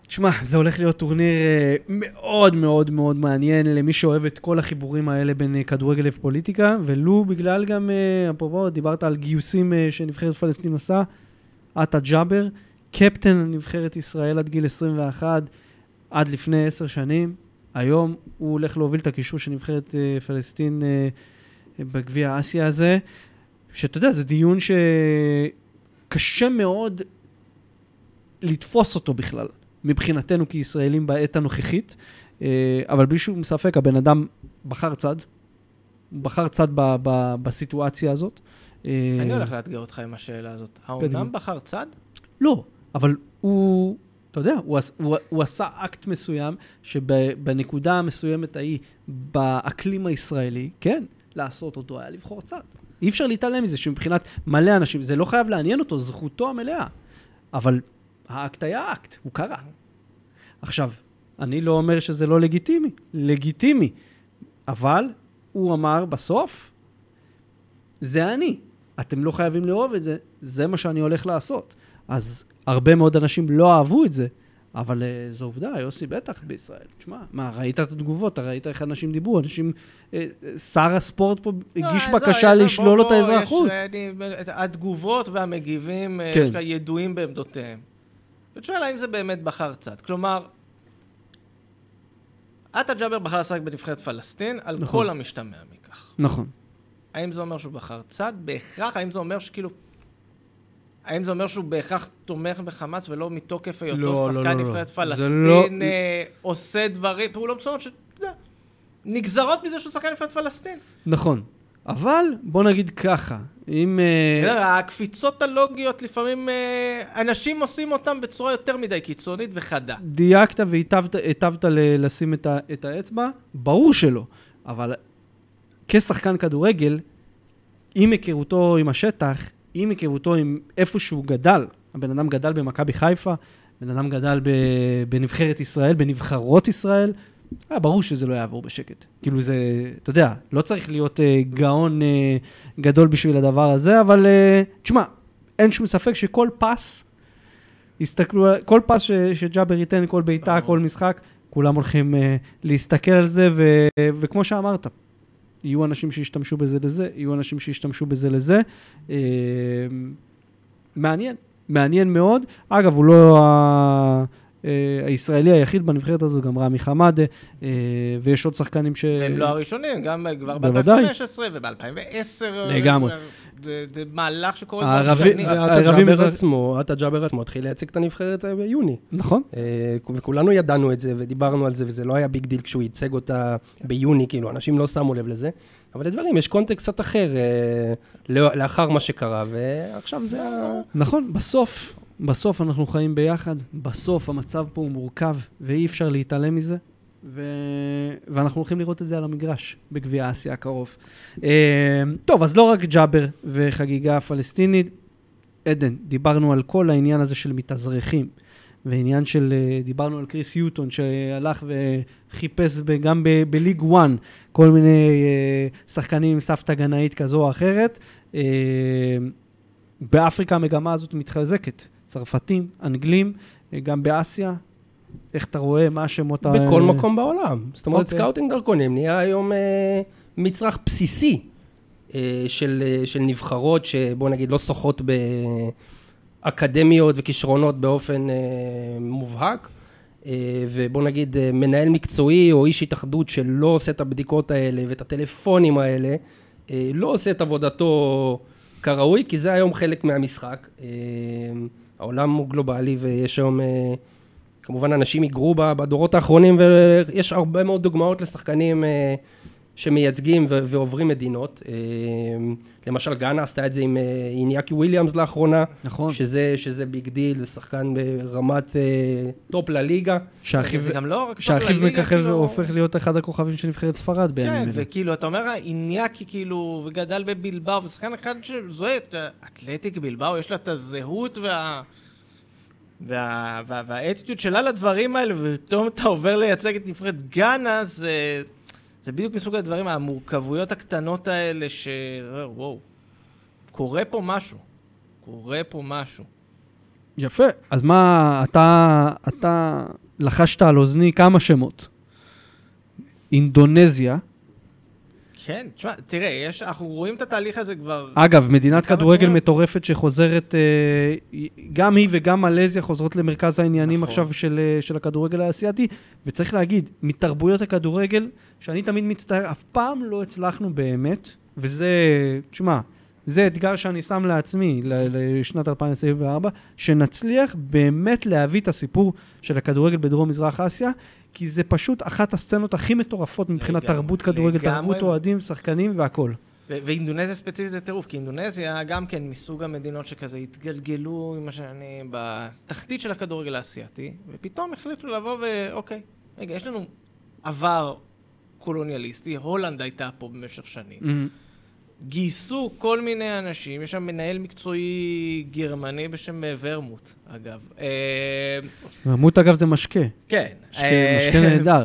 תשמע, זה הולך להיות טורניר אה, מאוד מאוד מאוד מעניין למי שאוהב את כל החיבורים האלה בין אה, כדורגל ופוליטיקה, ולו בגלל גם, אה, אפרופו, דיברת על גיוסים שנבחרת פלסטין עושה, עטה ג'אבר, קפטן נבחרת ישראל עד גיל 21, עד לפני עשר שנים. היום הוא הולך להוביל את הקישור של נבחרת אה, פלסטין אה, בגביע אסיה הזה, שאתה יודע, זה דיון שקשה מאוד לתפוס אותו בכלל, מבחינתנו כישראלים בעת הנוכחית, אה, אבל בלי שום ספק, הבן אדם בחר צד, בחר צד ב- ב- בסיטואציה הזאת. אני הולך לאתגר אותך עם השאלה הזאת. האומנם בחר צד? לא, אבל הוא, אתה יודע, הוא, הוא, הוא עשה אקט מסוים, שבנקודה המסוימת ההיא, באקלים הישראלי, כן, לעשות אותו היה לבחור צד. אי אפשר להתעלם מזה שמבחינת מלא אנשים, זה לא חייב לעניין אותו, זכותו המלאה. אבל האקט היה אקט, הוא קרה. עכשיו, אני לא אומר שזה לא לגיטימי, לגיטימי, אבל הוא אמר בסוף, זה אני. אתם לא חייבים לאהוב את זה, זה מה שאני הולך לעשות. אז הרבה מאוד אנשים לא אהבו את זה, אבל uh, זו עובדה, יוסי בטח בישראל. תשמע, מה, ראית את התגובות, אתה ראית איך אנשים דיברו, אנשים, אה, אה, שר הספורט פה הגיש לא, בקשה עזוב, לשלול לו את האזרחות. התגובות והמגיבים, כן. יש כאלה ידועים בעמדותיהם. ואתה שואל האם זה באמת בחר צד. כלומר, עטה ג'אבר בחר לשחק בנבחרת פלסטין, על נכון. כל המשתמע מכך. נכון. האם זה אומר שהוא בחר צד? בהכרח, האם זה אומר שכאילו... האם זה אומר שהוא בהכרח תומך בחמאס ולא מתוקף היותו לא, לא, שחקן לא, לא. נבחרת זה פלסטין, לא- אה, עושה דברים, פעולות מסוימות שאתה יודע, נגזרות מזה שהוא שחקן נבחרת פלסטין. נכון. אבל בוא נגיד ככה, אם... אה, הקפיצות הלוגיות לפעמים אה, אנשים עושים אותם בצורה יותר מדי קיצונית וחדה. דייקת והיטבת לשים את, ה, את האצבע, ברור שלא. אבל כשחקן כדורגל, עם היכרותו עם השטח, עם היכרותו עם איפה שהוא גדל, הבן אדם גדל במכבי חיפה, בן אדם גדל בנבחרת ישראל, בנבחרות ישראל, היה ברור שזה לא יעבור בשקט. כאילו זה, אתה יודע, לא צריך להיות אה, גאון אה, גדול בשביל הדבר הזה, אבל אה, תשמע, אין שום ספק שכל פס, יסתכלו, על- כל פס ש, שג'אבר ייתן, כל בעיטה. כל משחק, כולם הולכים אה, להסתכל על זה, ו, וכמו שאמרת, יהיו אנשים שישתמשו בזה לזה, יהיו אנשים שישתמשו בזה לזה. אה, מעניין, מעניין מאוד. אגב, הוא לא ה... אה, הישראלי היחיד בנבחרת הזו, גם רמי חמאדה, אה, ויש עוד שחקנים ש... הם לא הראשונים, גם כבר בוודאי. ב-2015 וב-2010. לגמרי. זה זה מהלך שקורה כבר שנים. הערבים מזרח- עצמו, עטה ג'אבר עצמו התחיל לייצג את הנבחרת אה, ביוני. נכון. אה, וכולנו ידענו את זה ודיברנו על זה, וזה לא היה big deal כשהוא ייצג אותה ביוני, כאילו, אנשים לא שמו לב לזה. אבל לדברים, יש קונטקסט קצת אחר אה, לא- לאחר מה שקרה, ועכשיו זה ה... נכון, בסוף, בסוף אנחנו חיים ביחד, בסוף המצב פה הוא מורכב, ואי אפשר להתעלם מזה, ו... ואנחנו הולכים לראות את זה על המגרש בגביע אסיה הקרוב. אה, טוב, אז לא רק ג'אבר וחגיגה פלסטינית, עדן, דיברנו על כל העניין הזה של מתאזרחים, ועניין של, אה, דיברנו על קריס יוטון שהלך וחיפש ב- גם ב Ligue 1 כל מיני אה, שחקנים עם סבתא גנאית כזו או אחרת. אה, באפריקה המגמה הזאת מתחזקת. צרפתים, אנגלים, אה, גם באסיה. איך אתה רואה, מה השמות ה... בכל מקום בעולם. זאת אומרת, אוקיי. scouting דרכונים נהיה היום אה, מצרך בסיסי אה, של, אה, של נבחרות שבוא נגיד לא שוחות באקדמיות וכישרונות באופן אה, מובהק. ובוא נגיד מנהל מקצועי או איש התאחדות שלא עושה את הבדיקות האלה ואת הטלפונים האלה, לא עושה את עבודתו כראוי, כי זה היום חלק מהמשחק. העולם הוא גלובלי ויש היום... כמובן אנשים היגרו בדורות האחרונים ויש הרבה מאוד דוגמאות לשחקנים אה, שמייצגים ועוברים מדינות. אה, למשל גאנה עשתה את זה עם אה, איניאקי וויליאמס לאחרונה, נכון. שזה, שזה big deal, שחקן ברמת top לליגה. שאחיו זה גם לא רק... שאחיו לליגה, מככב כאילו- והופך להיות אחד הכוכבים של נבחרת ספרד בימים כן, אלה. וכאילו, אתה אומר, איניאקי כאילו, וגדל בבלבאו, ושחקן אחד שזוהה, אתלטיק בלבאו, יש לה את הזהות וה... וה... וה... והאטיטוד שלה לדברים האלה, ופתאום אתה עובר לייצג את נבחרת גאנה, זה... זה בדיוק מסוג הדברים, המורכבויות הקטנות האלה, ש... וואו, קורה פה משהו. קורה פה משהו. יפה. אז מה, אתה, אתה לחשת על אוזני כמה שמות. אינדונזיה, כן, תשמע, תראה, יש, אנחנו רואים את התהליך הזה כבר... אגב, מדינת כדורגל שנים? מטורפת שחוזרת, אה, גם היא וגם מלזיה חוזרות למרכז העניינים נכון. עכשיו של, אה, של הכדורגל האסייתי, וצריך להגיד, מתרבויות הכדורגל, שאני תמיד מצטער, אף פעם לא הצלחנו באמת, וזה, תשמע, זה אתגר שאני שם לעצמי לשנת 2024, שנצליח באמת להביא את הסיפור של הכדורגל בדרום מזרח אסיה, כי זה פשוט אחת הסצנות הכי מטורפות מבחינת לגמרי, תרבות כדורגל, לגמרי. תרבות אוהדים, שחקנים והכול. ו- ואינדונזיה ספציפית זה טירוף, כי אינדונזיה גם כן מסוג המדינות שכזה התגלגלו עם השנים בתחתית של הכדורגל האסייתי, ופתאום החליטו לבוא ואוקיי, רגע, יש לנו עבר קולוניאליסטי, הולנד הייתה פה במשך שנים. גייסו כל מיני אנשים, יש שם מנהל מקצועי גרמני בשם אה, ורמוט, אגב. אה, רמות אגב זה משקה, כן. משקה, אה, משקה נהדר.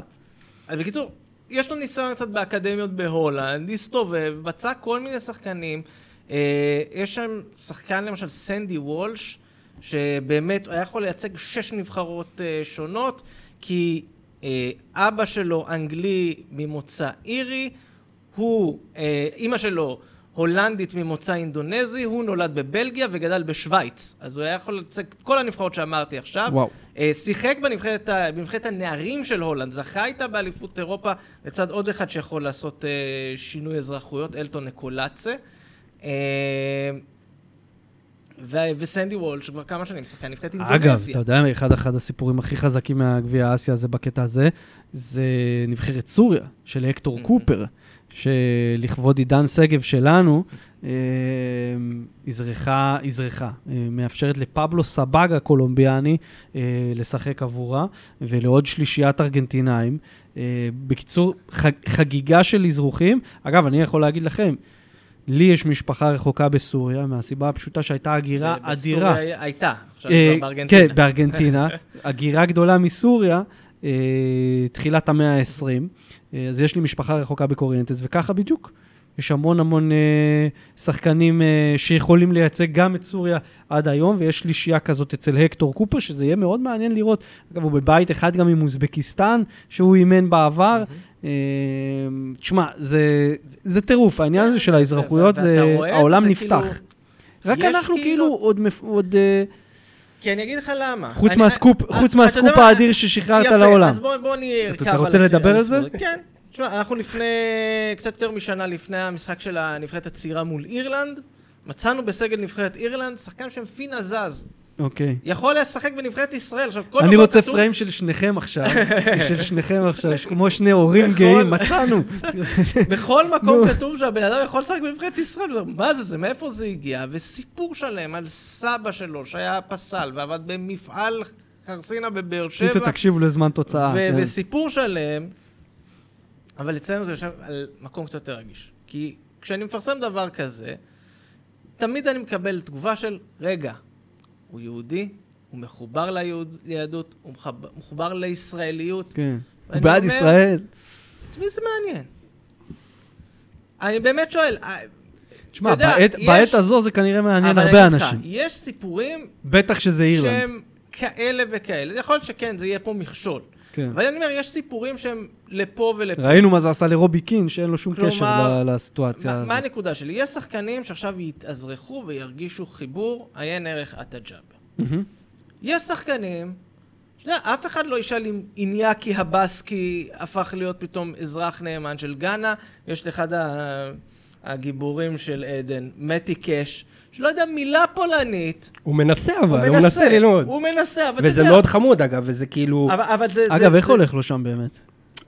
אז בקיצור, יש לו ניסיון קצת באקדמיות בהולנד, הסתובב, מצא כל מיני שחקנים. יש שם שחקן למשל סנדי וולש, שבאמת היה יכול לייצג שש נבחרות שונות, כי אבא שלו אנגלי ממוצא אירי, הוא, אה, אימא שלו הולנדית ממוצא אינדונזי, הוא נולד בבלגיה וגדל בשוויץ. אז הוא היה יכול לייצג את כל הנבחרות שאמרתי עכשיו. וואו. אה, שיחק בנבחרת, בנבחרת הנערים של הולנד, זכה איתה באליפות אירופה, לצד עוד אחד שיכול לעשות אה, שינוי אזרחויות, אלטון נקולצה. אה, ו- וסנדי וולש כבר כמה שנים שחקן נבחרת אינדונזיה. אגב, אתה יודע, אחד, אחד הסיפורים הכי חזקים מהגביע האסיה הזה בקטע הזה, זה נבחרת סוריה, של הקטור Mhm. קופר, שלכבוד עידן שגב שלנו, אזרחה, אזרחה, אה, מאפשרת לפבלו סבגה קולומביאני אה, לשחק עבורה, ולעוד שלישיית ארגנטינאים. אה, בקיצור, חג, חגיגה של אזרוחים. אגב, אני יכול להגיד לכם, לי יש משפחה רחוקה בסוריה, מהסיבה הפשוטה שהייתה הגירה אדירה. הייתה, עכשיו בארגנטינה. כן, בארגנטינה. הגירה גדולה מסוריה, תחילת המאה ה-20, אה, אז יש לי משפחה רחוקה בקוריינטס, וככה בדיוק. יש המון המון אה, שחקנים אה, שיכולים לייצג גם את סוריה עד היום, ויש שלישייה כזאת אצל הקטור קופר, שזה יהיה מאוד מעניין לראות. אגב, הוא בבית אחד גם עם אוזבקיסטן, שהוא אימן בעבר. אה, תשמע, זה, זה טירוף, העניין הזה של האזרחויות, ואתה זה, העולם זה נפתח. כאילו- רק אנחנו כאילו- כאילו עוד, אה, כי אני אגיד לך למה. חוץ אני- מהסקופ, אתה חוץ מהסקופ מה? האדיר ששחררת יפה, לעולם. אז בוא, בוא נהיה... אתה- אתה רוצה לדבר על זה? כן. תשמע, אנחנו לפני, קצת יותר משנה לפני המשחק של הנבחרת הצעירה מול אירלנד, מצאנו בסגל נבחרת אירלנד שחקן שם פינה זז. אוקיי. יכול לשחק בנבחרת ישראל. עכשיו, כל אני רוצה כתוב- פריים של שניכם עכשיו, של שניכם עכשיו, יש כמו שני הורים גאים, מצאנו. בכל מקום. כתוב שהבן אדם יכול לשחק בנבחרת ישראל. מה זה, זה, מאיפה זה הגיע? וסיפור שלם על סבא שלו, שהיה פסל, ועבד במפעל חרסינה בבאר שבע. קיצר, תקשיבו לזמן תוצאה. כן. וסיפור שלם, אבל אצלנו זה יושב על מקום קצת יותר רגיש. כי כשאני מפרסם דבר כזה, תמיד אני מקבל תגובה של, רגע, הוא יהודי, הוא מחובר ליהוד- ליהדות, הוא מחב- מחובר לישראליות. כן. ואני בעד אומר, ישראל. את מי זה מעניין? אני באמת שואל, אה, תשמע, בעת- יש- בעת הזו זה כנראה מעניין אבל הרבה לך, אנשים. יש סיפורים בטח שזה אירלנד. שהם כאלה וכאלה. יכול להיות שכן, זה יהיה פה מכשול. כן. אבל אני אומר, יש סיפורים שהם לפה ולפה. ראינו מה זה עשה לרובי קין, שאין לו שום כלומר, קשר ל- לסיטואציה מה, מה הזאת. הנקודה שלי? יש שחקנים שעכשיו יתאזרחו וירגישו חיבור, עיין ערך עטה ג'אבר. יש שחקנים, יודע, אף אחד לא ישאל אם איניאקי הבסקי הפך להיות פתאום אזרח נאמן של גאנה. יש לאחד ה- הגיבורים של עדן, מתי קאש, שלא יודע מילה פולנית. הוא מנסה אבל, הוא מנסה ללמוד. הוא מנסה, אבל אתה וזה יודע... מאוד חמוד אגב, וזה כאילו... אבל, אבל זה... אגב, זה, איך זה... הולך לו שם באמת?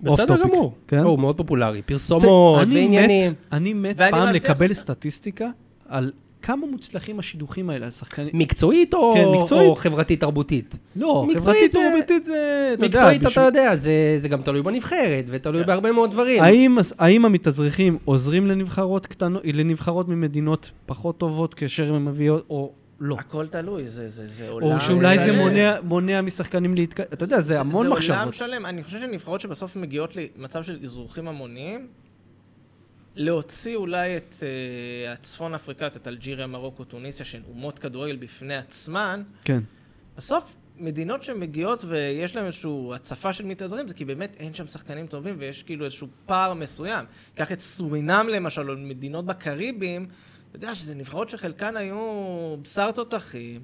בסדר Off topic. גמור. כן? לא, הוא מאוד פופולרי. פרסומות אני ועניינים. מת- אני מת פעם לקבל סטטיסטיקה על כמה מוצלחים השידוכים האלה, השחקנים. מקצועית או כן, מקצועית. או חברתית-תרבותית? לא, מקצועית חברתית זה- תרבותית זה... אתה יודע, מקצועית אתה בשביל- יודע, זה זה גם תלוי בנבחרת, ותלוי בהרבה מאוד דברים. האם, האם המתאזרחים עוזרים לנבחרות קטנות, לנבחרות ממדינות פחות טובות כאשר הם מביאות, או לא? הכל תלוי, זה, זה, זה עולם... או שאולי זה. מונע, מונע משחקנים להתק... אתה יודע, זה המון זה מחשבות. עולם שלם. אני חושב שנבחרות שבסוף מגיעות למצב של אזרוחים המוניים, להוציא אולי את uh, הצפון אפריקאית, את אלג'יריה, מרוקו, טוניסיה, שהן אומות כדורגל בפני עצמן, כן. בסוף מדינות שמגיעות ויש להן איזושהי הצפה של מתאזרים, זה כי באמת אין שם שחקנים טובים ויש כאילו איזשהו פער מסוים. קח את סורינם למשל, או מדינות בקריבים, אתה יודע שזה נבחרות שחלקן היו בשר תותחים,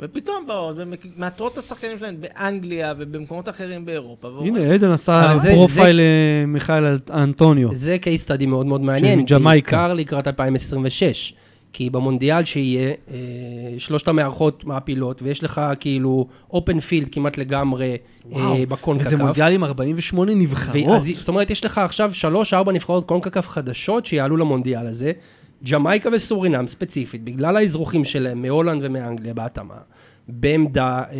ופתאום באות ומאתרות את השחקנים שלהם באנגליה ובמקומות אחרים באירופה. הנה, עדן עשה profile למיכאל אנטוניו. זה case study מאוד מאוד מעניין. בעיקר לקראת 2026. כי במונדיאל שיהיה, אה, שלושת המארחות מעפילות, ויש לך כאילו open field כמעט לגמרי אה, בקונקקף. וזה מונדיאל עם 48 נבחרות. ואז, זאת אומרת, יש לך עכשיו שלוש-ארבע נבחרות קונקקף חדשות שיעלו למונדיאל הזה. ג'מייקה וסורינם ספציפית, בגלל האזרוחים שלהם מהולנד ומאנגליה בהתאמה, בעמדה... אה,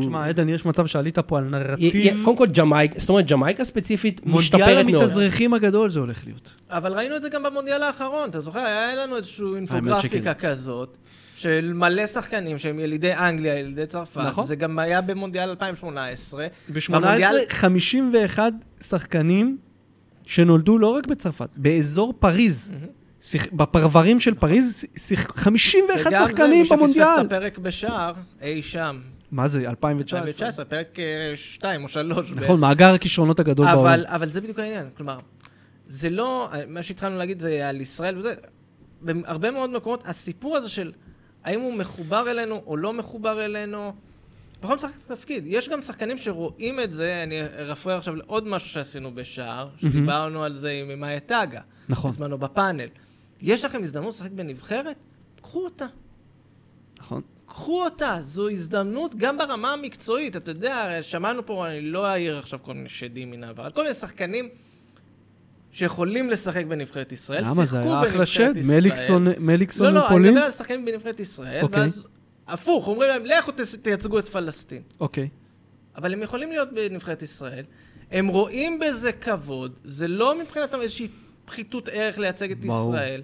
תשמע, עדן, יש מצב שעלית פה על נרטיב. קודם כל ג'מייקה, זאת אומרת ג'מייקה ספציפית מונדיאל משתפרת מאוד. המתאזרחים הגדול זה הולך להיות. אבל ראינו את זה גם במונדיאל האחרון, אתה זוכר? היה לנו איזושהי אינפוגרפיקה. כזאת, של מלא שחקנים שהם ילידי אנגליה, ילידי צרפת. נכון. זה גם היה במונדיאל 2018. ב-18, במונדיאל- 51 שחקנים שנולדו לא רק בצרפת, באזור פריז. שיח- בפרברים של פריז, שיח- 51 וגם זה, שחקנים מי שפספס במונדיאל. את הפרק בשער, אי שם. מה זה, 2019? 2019, פרק 2 או 3. נכון, מאגר הכישרונות הגדול בעולם. אבל, אבל זה בדיוק העניין, כלומר, זה לא, מה שהתחלנו להגיד זה על ישראל וזה, בהרבה מאוד מקומות, הסיפור הזה של האם הוא מחובר אלינו או לא מחובר אלינו, פחות משחק תפקיד. יש גם שחקנים שרואים את זה, אני רפרר עכשיו לעוד משהו שעשינו בשער, שדיברנו על זה עם מאיה טאגה, נכון. בזמנו בפאנל. יש לכם הזדמנות לשחק בנבחרת? קחו אותה. נכון. קחו אותה, זו הזדמנות גם ברמה המקצועית. אתה יודע, שמענו פה, אני לא אעיר עכשיו כל מיני שדים מן העבר, כל מיני שחקנים שיכולים לשחק בנבחרת ישראל, למה? זה שיחקו היה אחלה בנבחרת שד. ישראל. מליקסון מליקסון לא, לא, אני? מדבר על שחקנים בנבחרת ישראל, אוקיי. ואז הפוך, אומרים להם, לכו תייצגו את פלסטין. אוקיי. אבל הם יכולים להיות בנבחרת ישראל, הם רואים בזה כבוד, זה לא מבחינתם איזושהי פחיתות ערך לייצג את ברור. ישראל.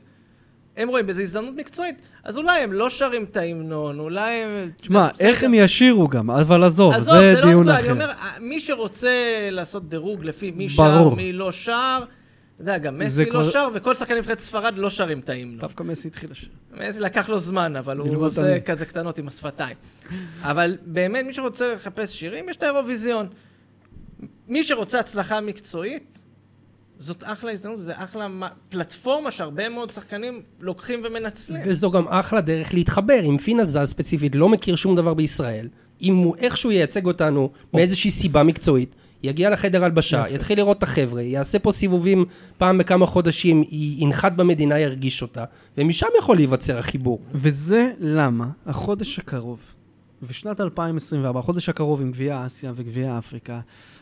הם רואים בזה הזדמנות מקצועית, אז אולי הם לא שרים את ההמנון, אולי הם... תשמע. איך הם ישירו גם, אבל עזוב, עזוב, זה לא דיון נקודה, אחר. אני אומר, מי שרוצה לעשות דירוג לפי מי ברור. שר, מי לא שר, אתה יודע, גם זה מסי לא כבר- שר, וכל שחקני נבחרת ספרד לא שרים את ההמנון. דווקא מסי התחיל לשיר. מסי לקח לו זמן, אבל הוא עושה תמיד. כזה קטנות עם השפתיים. אבל באמת, מי שרוצה לחפש שירים, יש את האירוויזיון. מי שרוצה הצלחה מקצועית, זאת אחלה הזדמנות, זה אחלה מה- פלטפורמה שהרבה מאוד שחקנים לוקחים ומנצלים. וזו גם אחלה דרך להתחבר. אם פינה זז ספציפית לא מכיר שום דבר בישראל, אם הוא איכשהו ייצג אותנו מאיזושהי סיבה מקצועית, יגיע לחדר הלבשה, יתחיל לראות את החבר'ה, יעשה פה סיבובים פעם בכמה חודשים, ינחת במדינה, ירגיש אותה, ומשם יכול להיווצר החיבור. וזה למה החודש הקרוב, ושנת 2024, החודש הקרוב עם גביע אסיה וגביע אפריקה,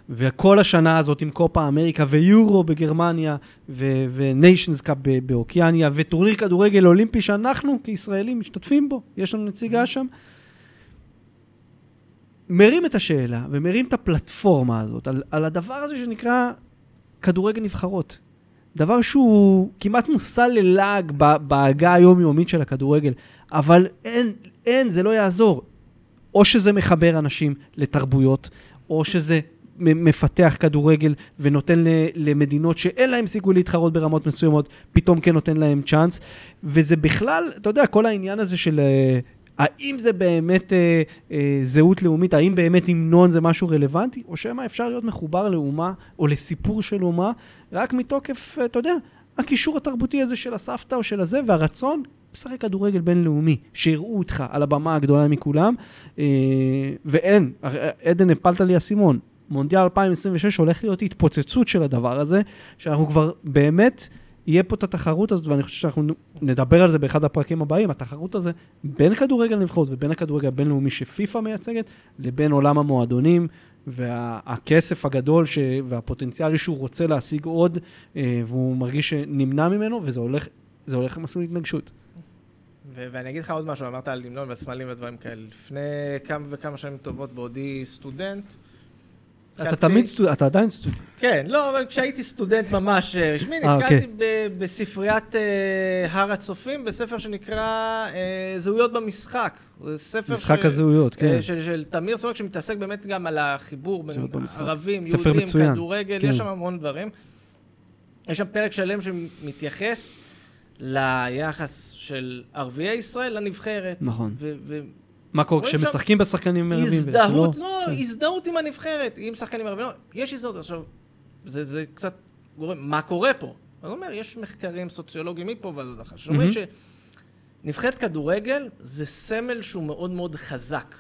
וכל השנה הזאת עם קופה אמריקה ויורו בגרמניה, וניישנס קאפ באוקיאניה, וטורניר כדורגל אולימפי שאנחנו כישראלים משתתפים בו, יש לנו נציגה שם. מרים את השאלה ומרים את הפלטפורמה הזאת על, על הדבר הזה שנקרא כדורגל נבחרות. דבר שהוא כמעט מושא ללעג בעגה היומיומית של הכדורגל, אבל אין, אין, זה לא יעזור. או שזה מחבר אנשים לתרבויות, או שזה מפתח כדורגל ונותן למדינות שאין להם סיכוי להתחרות ברמות מסוימות, פתאום כן נותן להם צ'אנס. וזה בכלל, אתה יודע, כל העניין הזה של אה, האם זה באמת אה, אה, זהות לאומית, האם באמת המנון זה משהו רלוונטי, או שמא אפשר להיות מחובר לאומה או לסיפור של אומה, רק מתוקף, אה, אתה יודע, הקישור התרבותי הזה של הסבתא או של הזה, והרצון לשחק כדורגל בינלאומי, שיראו אותך על הבמה הגדולה מכולם, אה, ואין, עדן הפלת לי אסימון. מונדיאל 2026 הולך להיות התפוצצות של הדבר הזה, שאנחנו כבר באמת, יהיה פה את התחרות הזאת, ואני חושב שאנחנו נדבר על זה באחד הפרקים הבאים, התחרות הזה בין כדורגל נבחרות ובין הכדורגל הבינלאומי שפיפ"א מייצגת, לבין עולם המועדונים והכסף הגדול ש... והפוטנציאלי שהוא רוצה להשיג עוד, אה, והוא מרגיש שנמנע ממנו, וזה הולך, הולך למסלול התנגשות. ו- ואני אגיד לך עוד משהו, אמרת על המנון והסמלים ודברים כאלה. לפני כמה וכמה שנים טובות בעודי סטודנט. אתה תמיד סטודנט, אתה עדיין סטודנט. כן, לא, אבל כשהייתי סטודנט ממש אה, רשמי, אה, נתקלתי אוקיי. בספריית אה, הר הצופים, בספר שנקרא זהויות במשחק. זה ספר משחק הזהויות, כן. של, תמיר סורק, שמתעסק באמת גם על החיבור בין. ערבים, יהודים, כדורגל, כן. יש שם המון דברים. יש שם פרק שלם שמתייחס ליחס של ערביי ישראל לנבחרת. נכון. ו- ו- מה קורה כשמשחקים בשחקנים ערבים? הזדהות, ושלא- לא, כן. הזדהות עם הנבחרת, עם שחקנים ערבים, לא, יש הזדהות. עכשיו, זה, זה קצת גורם, מה קורה פה? אני אומר, יש מחקרים סוציולוגיים מפה ועד עוד אחת, שאומרים. שנבחרת כדורגל זה סמל שהוא מאוד מאוד חזק.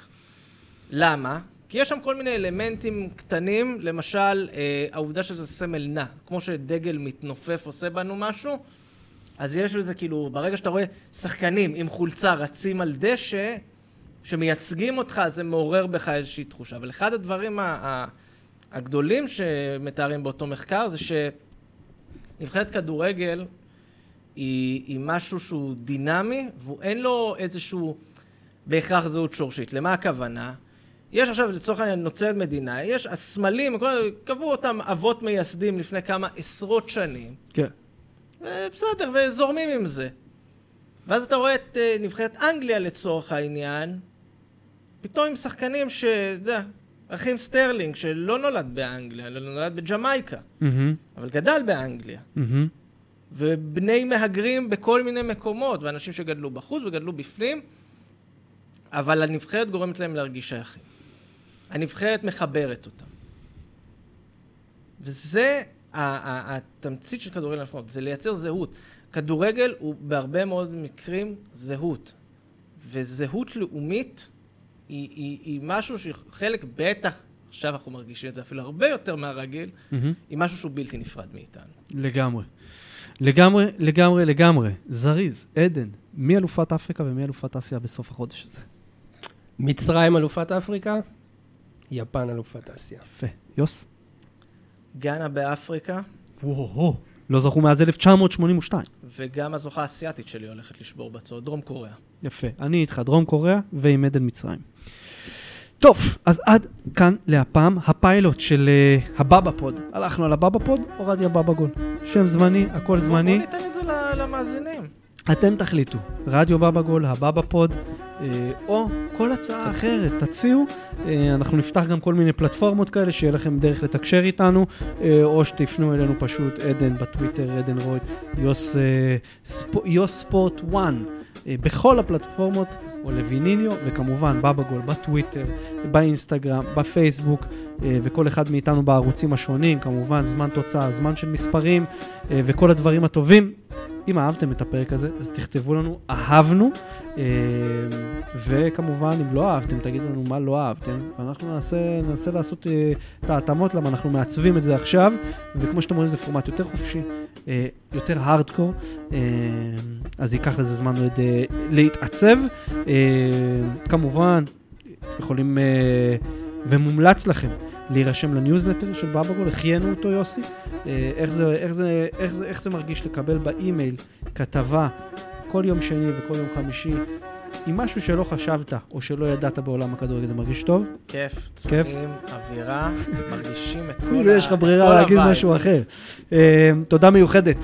למה? כי יש שם כל מיני אלמנטים קטנים, למשל, אה, העובדה שזה סמל נע, כמו שדגל מתנופף עושה בנו משהו, אז יש לזה כאילו, ברגע שאתה רואה שחקנים עם חולצה רצים על דשא, שמייצגים אותך, זה מעורר בך איזושהי תחושה. אבל אחד הדברים ה- ה- הגדולים שמתארים באותו מחקר זה שנבחרת כדורגל היא, היא משהו שהוא דינמי, ואין לו איזשהו בהכרח זהות שורשית. למה הכוונה? יש עכשיו, לצורך העניין, נוצרת מדינה, יש הסמלים, קבעו אותם אבות מייסדים לפני כמה עשרות שנים, כן. בסדר, וזורמים עם זה. ואז אתה רואה את אה, נבחרת אנגליה לצורך העניין, פתאום עם שחקנים ש... אתה יודע, אחים סטרלינג, שלא נולד באנגליה, אלא נולד בג'מייקה, מהמם, אבל גדל באנגליה. מהמם. ובני מהגרים בכל מיני מקומות, ואנשים שגדלו בחוץ וגדלו בפנים, אבל הנבחרת גורמת להם להרגיש שייכים. הנבחרת מחברת אותם. וזה התמצית של כדורגל הנבחרות, זה לייצר זהות. כדורגל הוא בהרבה מאוד מקרים זהות. וזהות לאומית היא, היא, היא משהו שחלק, בטח, עכשיו אנחנו מרגישים את זה אפילו הרבה יותר מהרגיל, מהמם. היא משהו שהוא בלתי נפרד מאיתנו. לגמרי. לגמרי, לגמרי, לגמרי. זריז, עדן, מי אלופת אפריקה ומי אלופת אסיה בסוף החודש הזה? מצרים אלופת אפריקה, יפן אלופת אסיה. יפה. יוס? גאנה באפריקה, וואו. לא זכו מאז 1982. וגם הזוכה האסייתית שלי הולכת לשבור בצעות, דרום קוריאה. יפה. אני איתך, דרום קוריאה ועם עדן מצרים. טוב, אז עד כאן להפעם הפיילוט של uh, הבבא פוד. הלכנו על הבבא פוד, הורדתי הבבא גול. שם זמני, הכל זמני. בוא ניתן את זה למאזינים. אתם תחליטו, רדיו בבא גול, הבבא פוד, אה, או כל הצעה אחרת, תציעו. אה, אנחנו נפתח גם כל מיני פלטפורמות כאלה, שיהיה לכם דרך לתקשר איתנו, אה, או שתפנו אלינו פשוט, עדן בטוויטר, עדן רויט, יוס, יוס ספורט 1, אה, בכל הפלטפורמות, או לויניניו, וכמובן בבא גול בטוויטר, באינסטגרם, בפייסבוק, וכל אחד מאיתנו בערוצים השונים, כמובן זמן תוצאה, זמן של מספרים, וכל הדברים הטובים. אם אהבתם את הפרק הזה, אז תכתבו לנו, אהבנו, אה, וכמובן, אם לא אהבתם, תגידו לנו מה לא אהבתם, ואנחנו ננסה, ננסה לעשות אה, את ההתאמות, למה אנחנו מעצבים את זה עכשיו, וכמו שאתם רואים, זה פורמט יותר חופשי, אה, יותר הארדקור, אז ייקח לזה זמן עוד להתעצב. כמובן, יכולים, ומומלץ לכם, להירשם לניוזלטר של בבגול, החיינו אותו יוסי, אה, איך זה, איך, זה, איך, זה, איך זה מרגיש לקבל באימייל כתבה כל יום שני וכל יום חמישי עם משהו שלא חשבת או שלא ידעת בעולם הכדורגל, זה מרגיש טוב? כיף. צבעים, אווירה, מרגישים את כל כאילו יש לך ברירה להגיד. משהו אחר. אה, תודה מיוחדת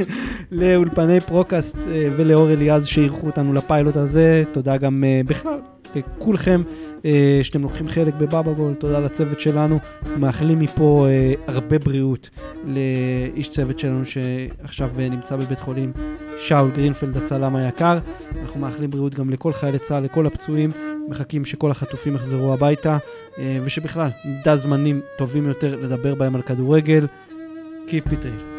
לאולפני פרוקאסט אה, ולאור אליעז שאירחו אותנו לפיילוט הזה. תודה גם בכלל לכולכם אה, שאתם לוקחים חלק בבבא גול. תודה לצוות שלנו. מאחלים מפה אה, הרבה בריאות לאיש צוות שלנו שעכשיו אה, נמצא בבית חולים, שאול גרינפלד הצלם היקר. אנחנו מאחלים בריאות גם לכל חיילי צה"ל, לכל הפצועים. מחכים שכל החטופים יחזרו הביתה, אה, ושבכלל נדע זמנים טובים יותר לדבר בהם על כדורגל. Keep it real.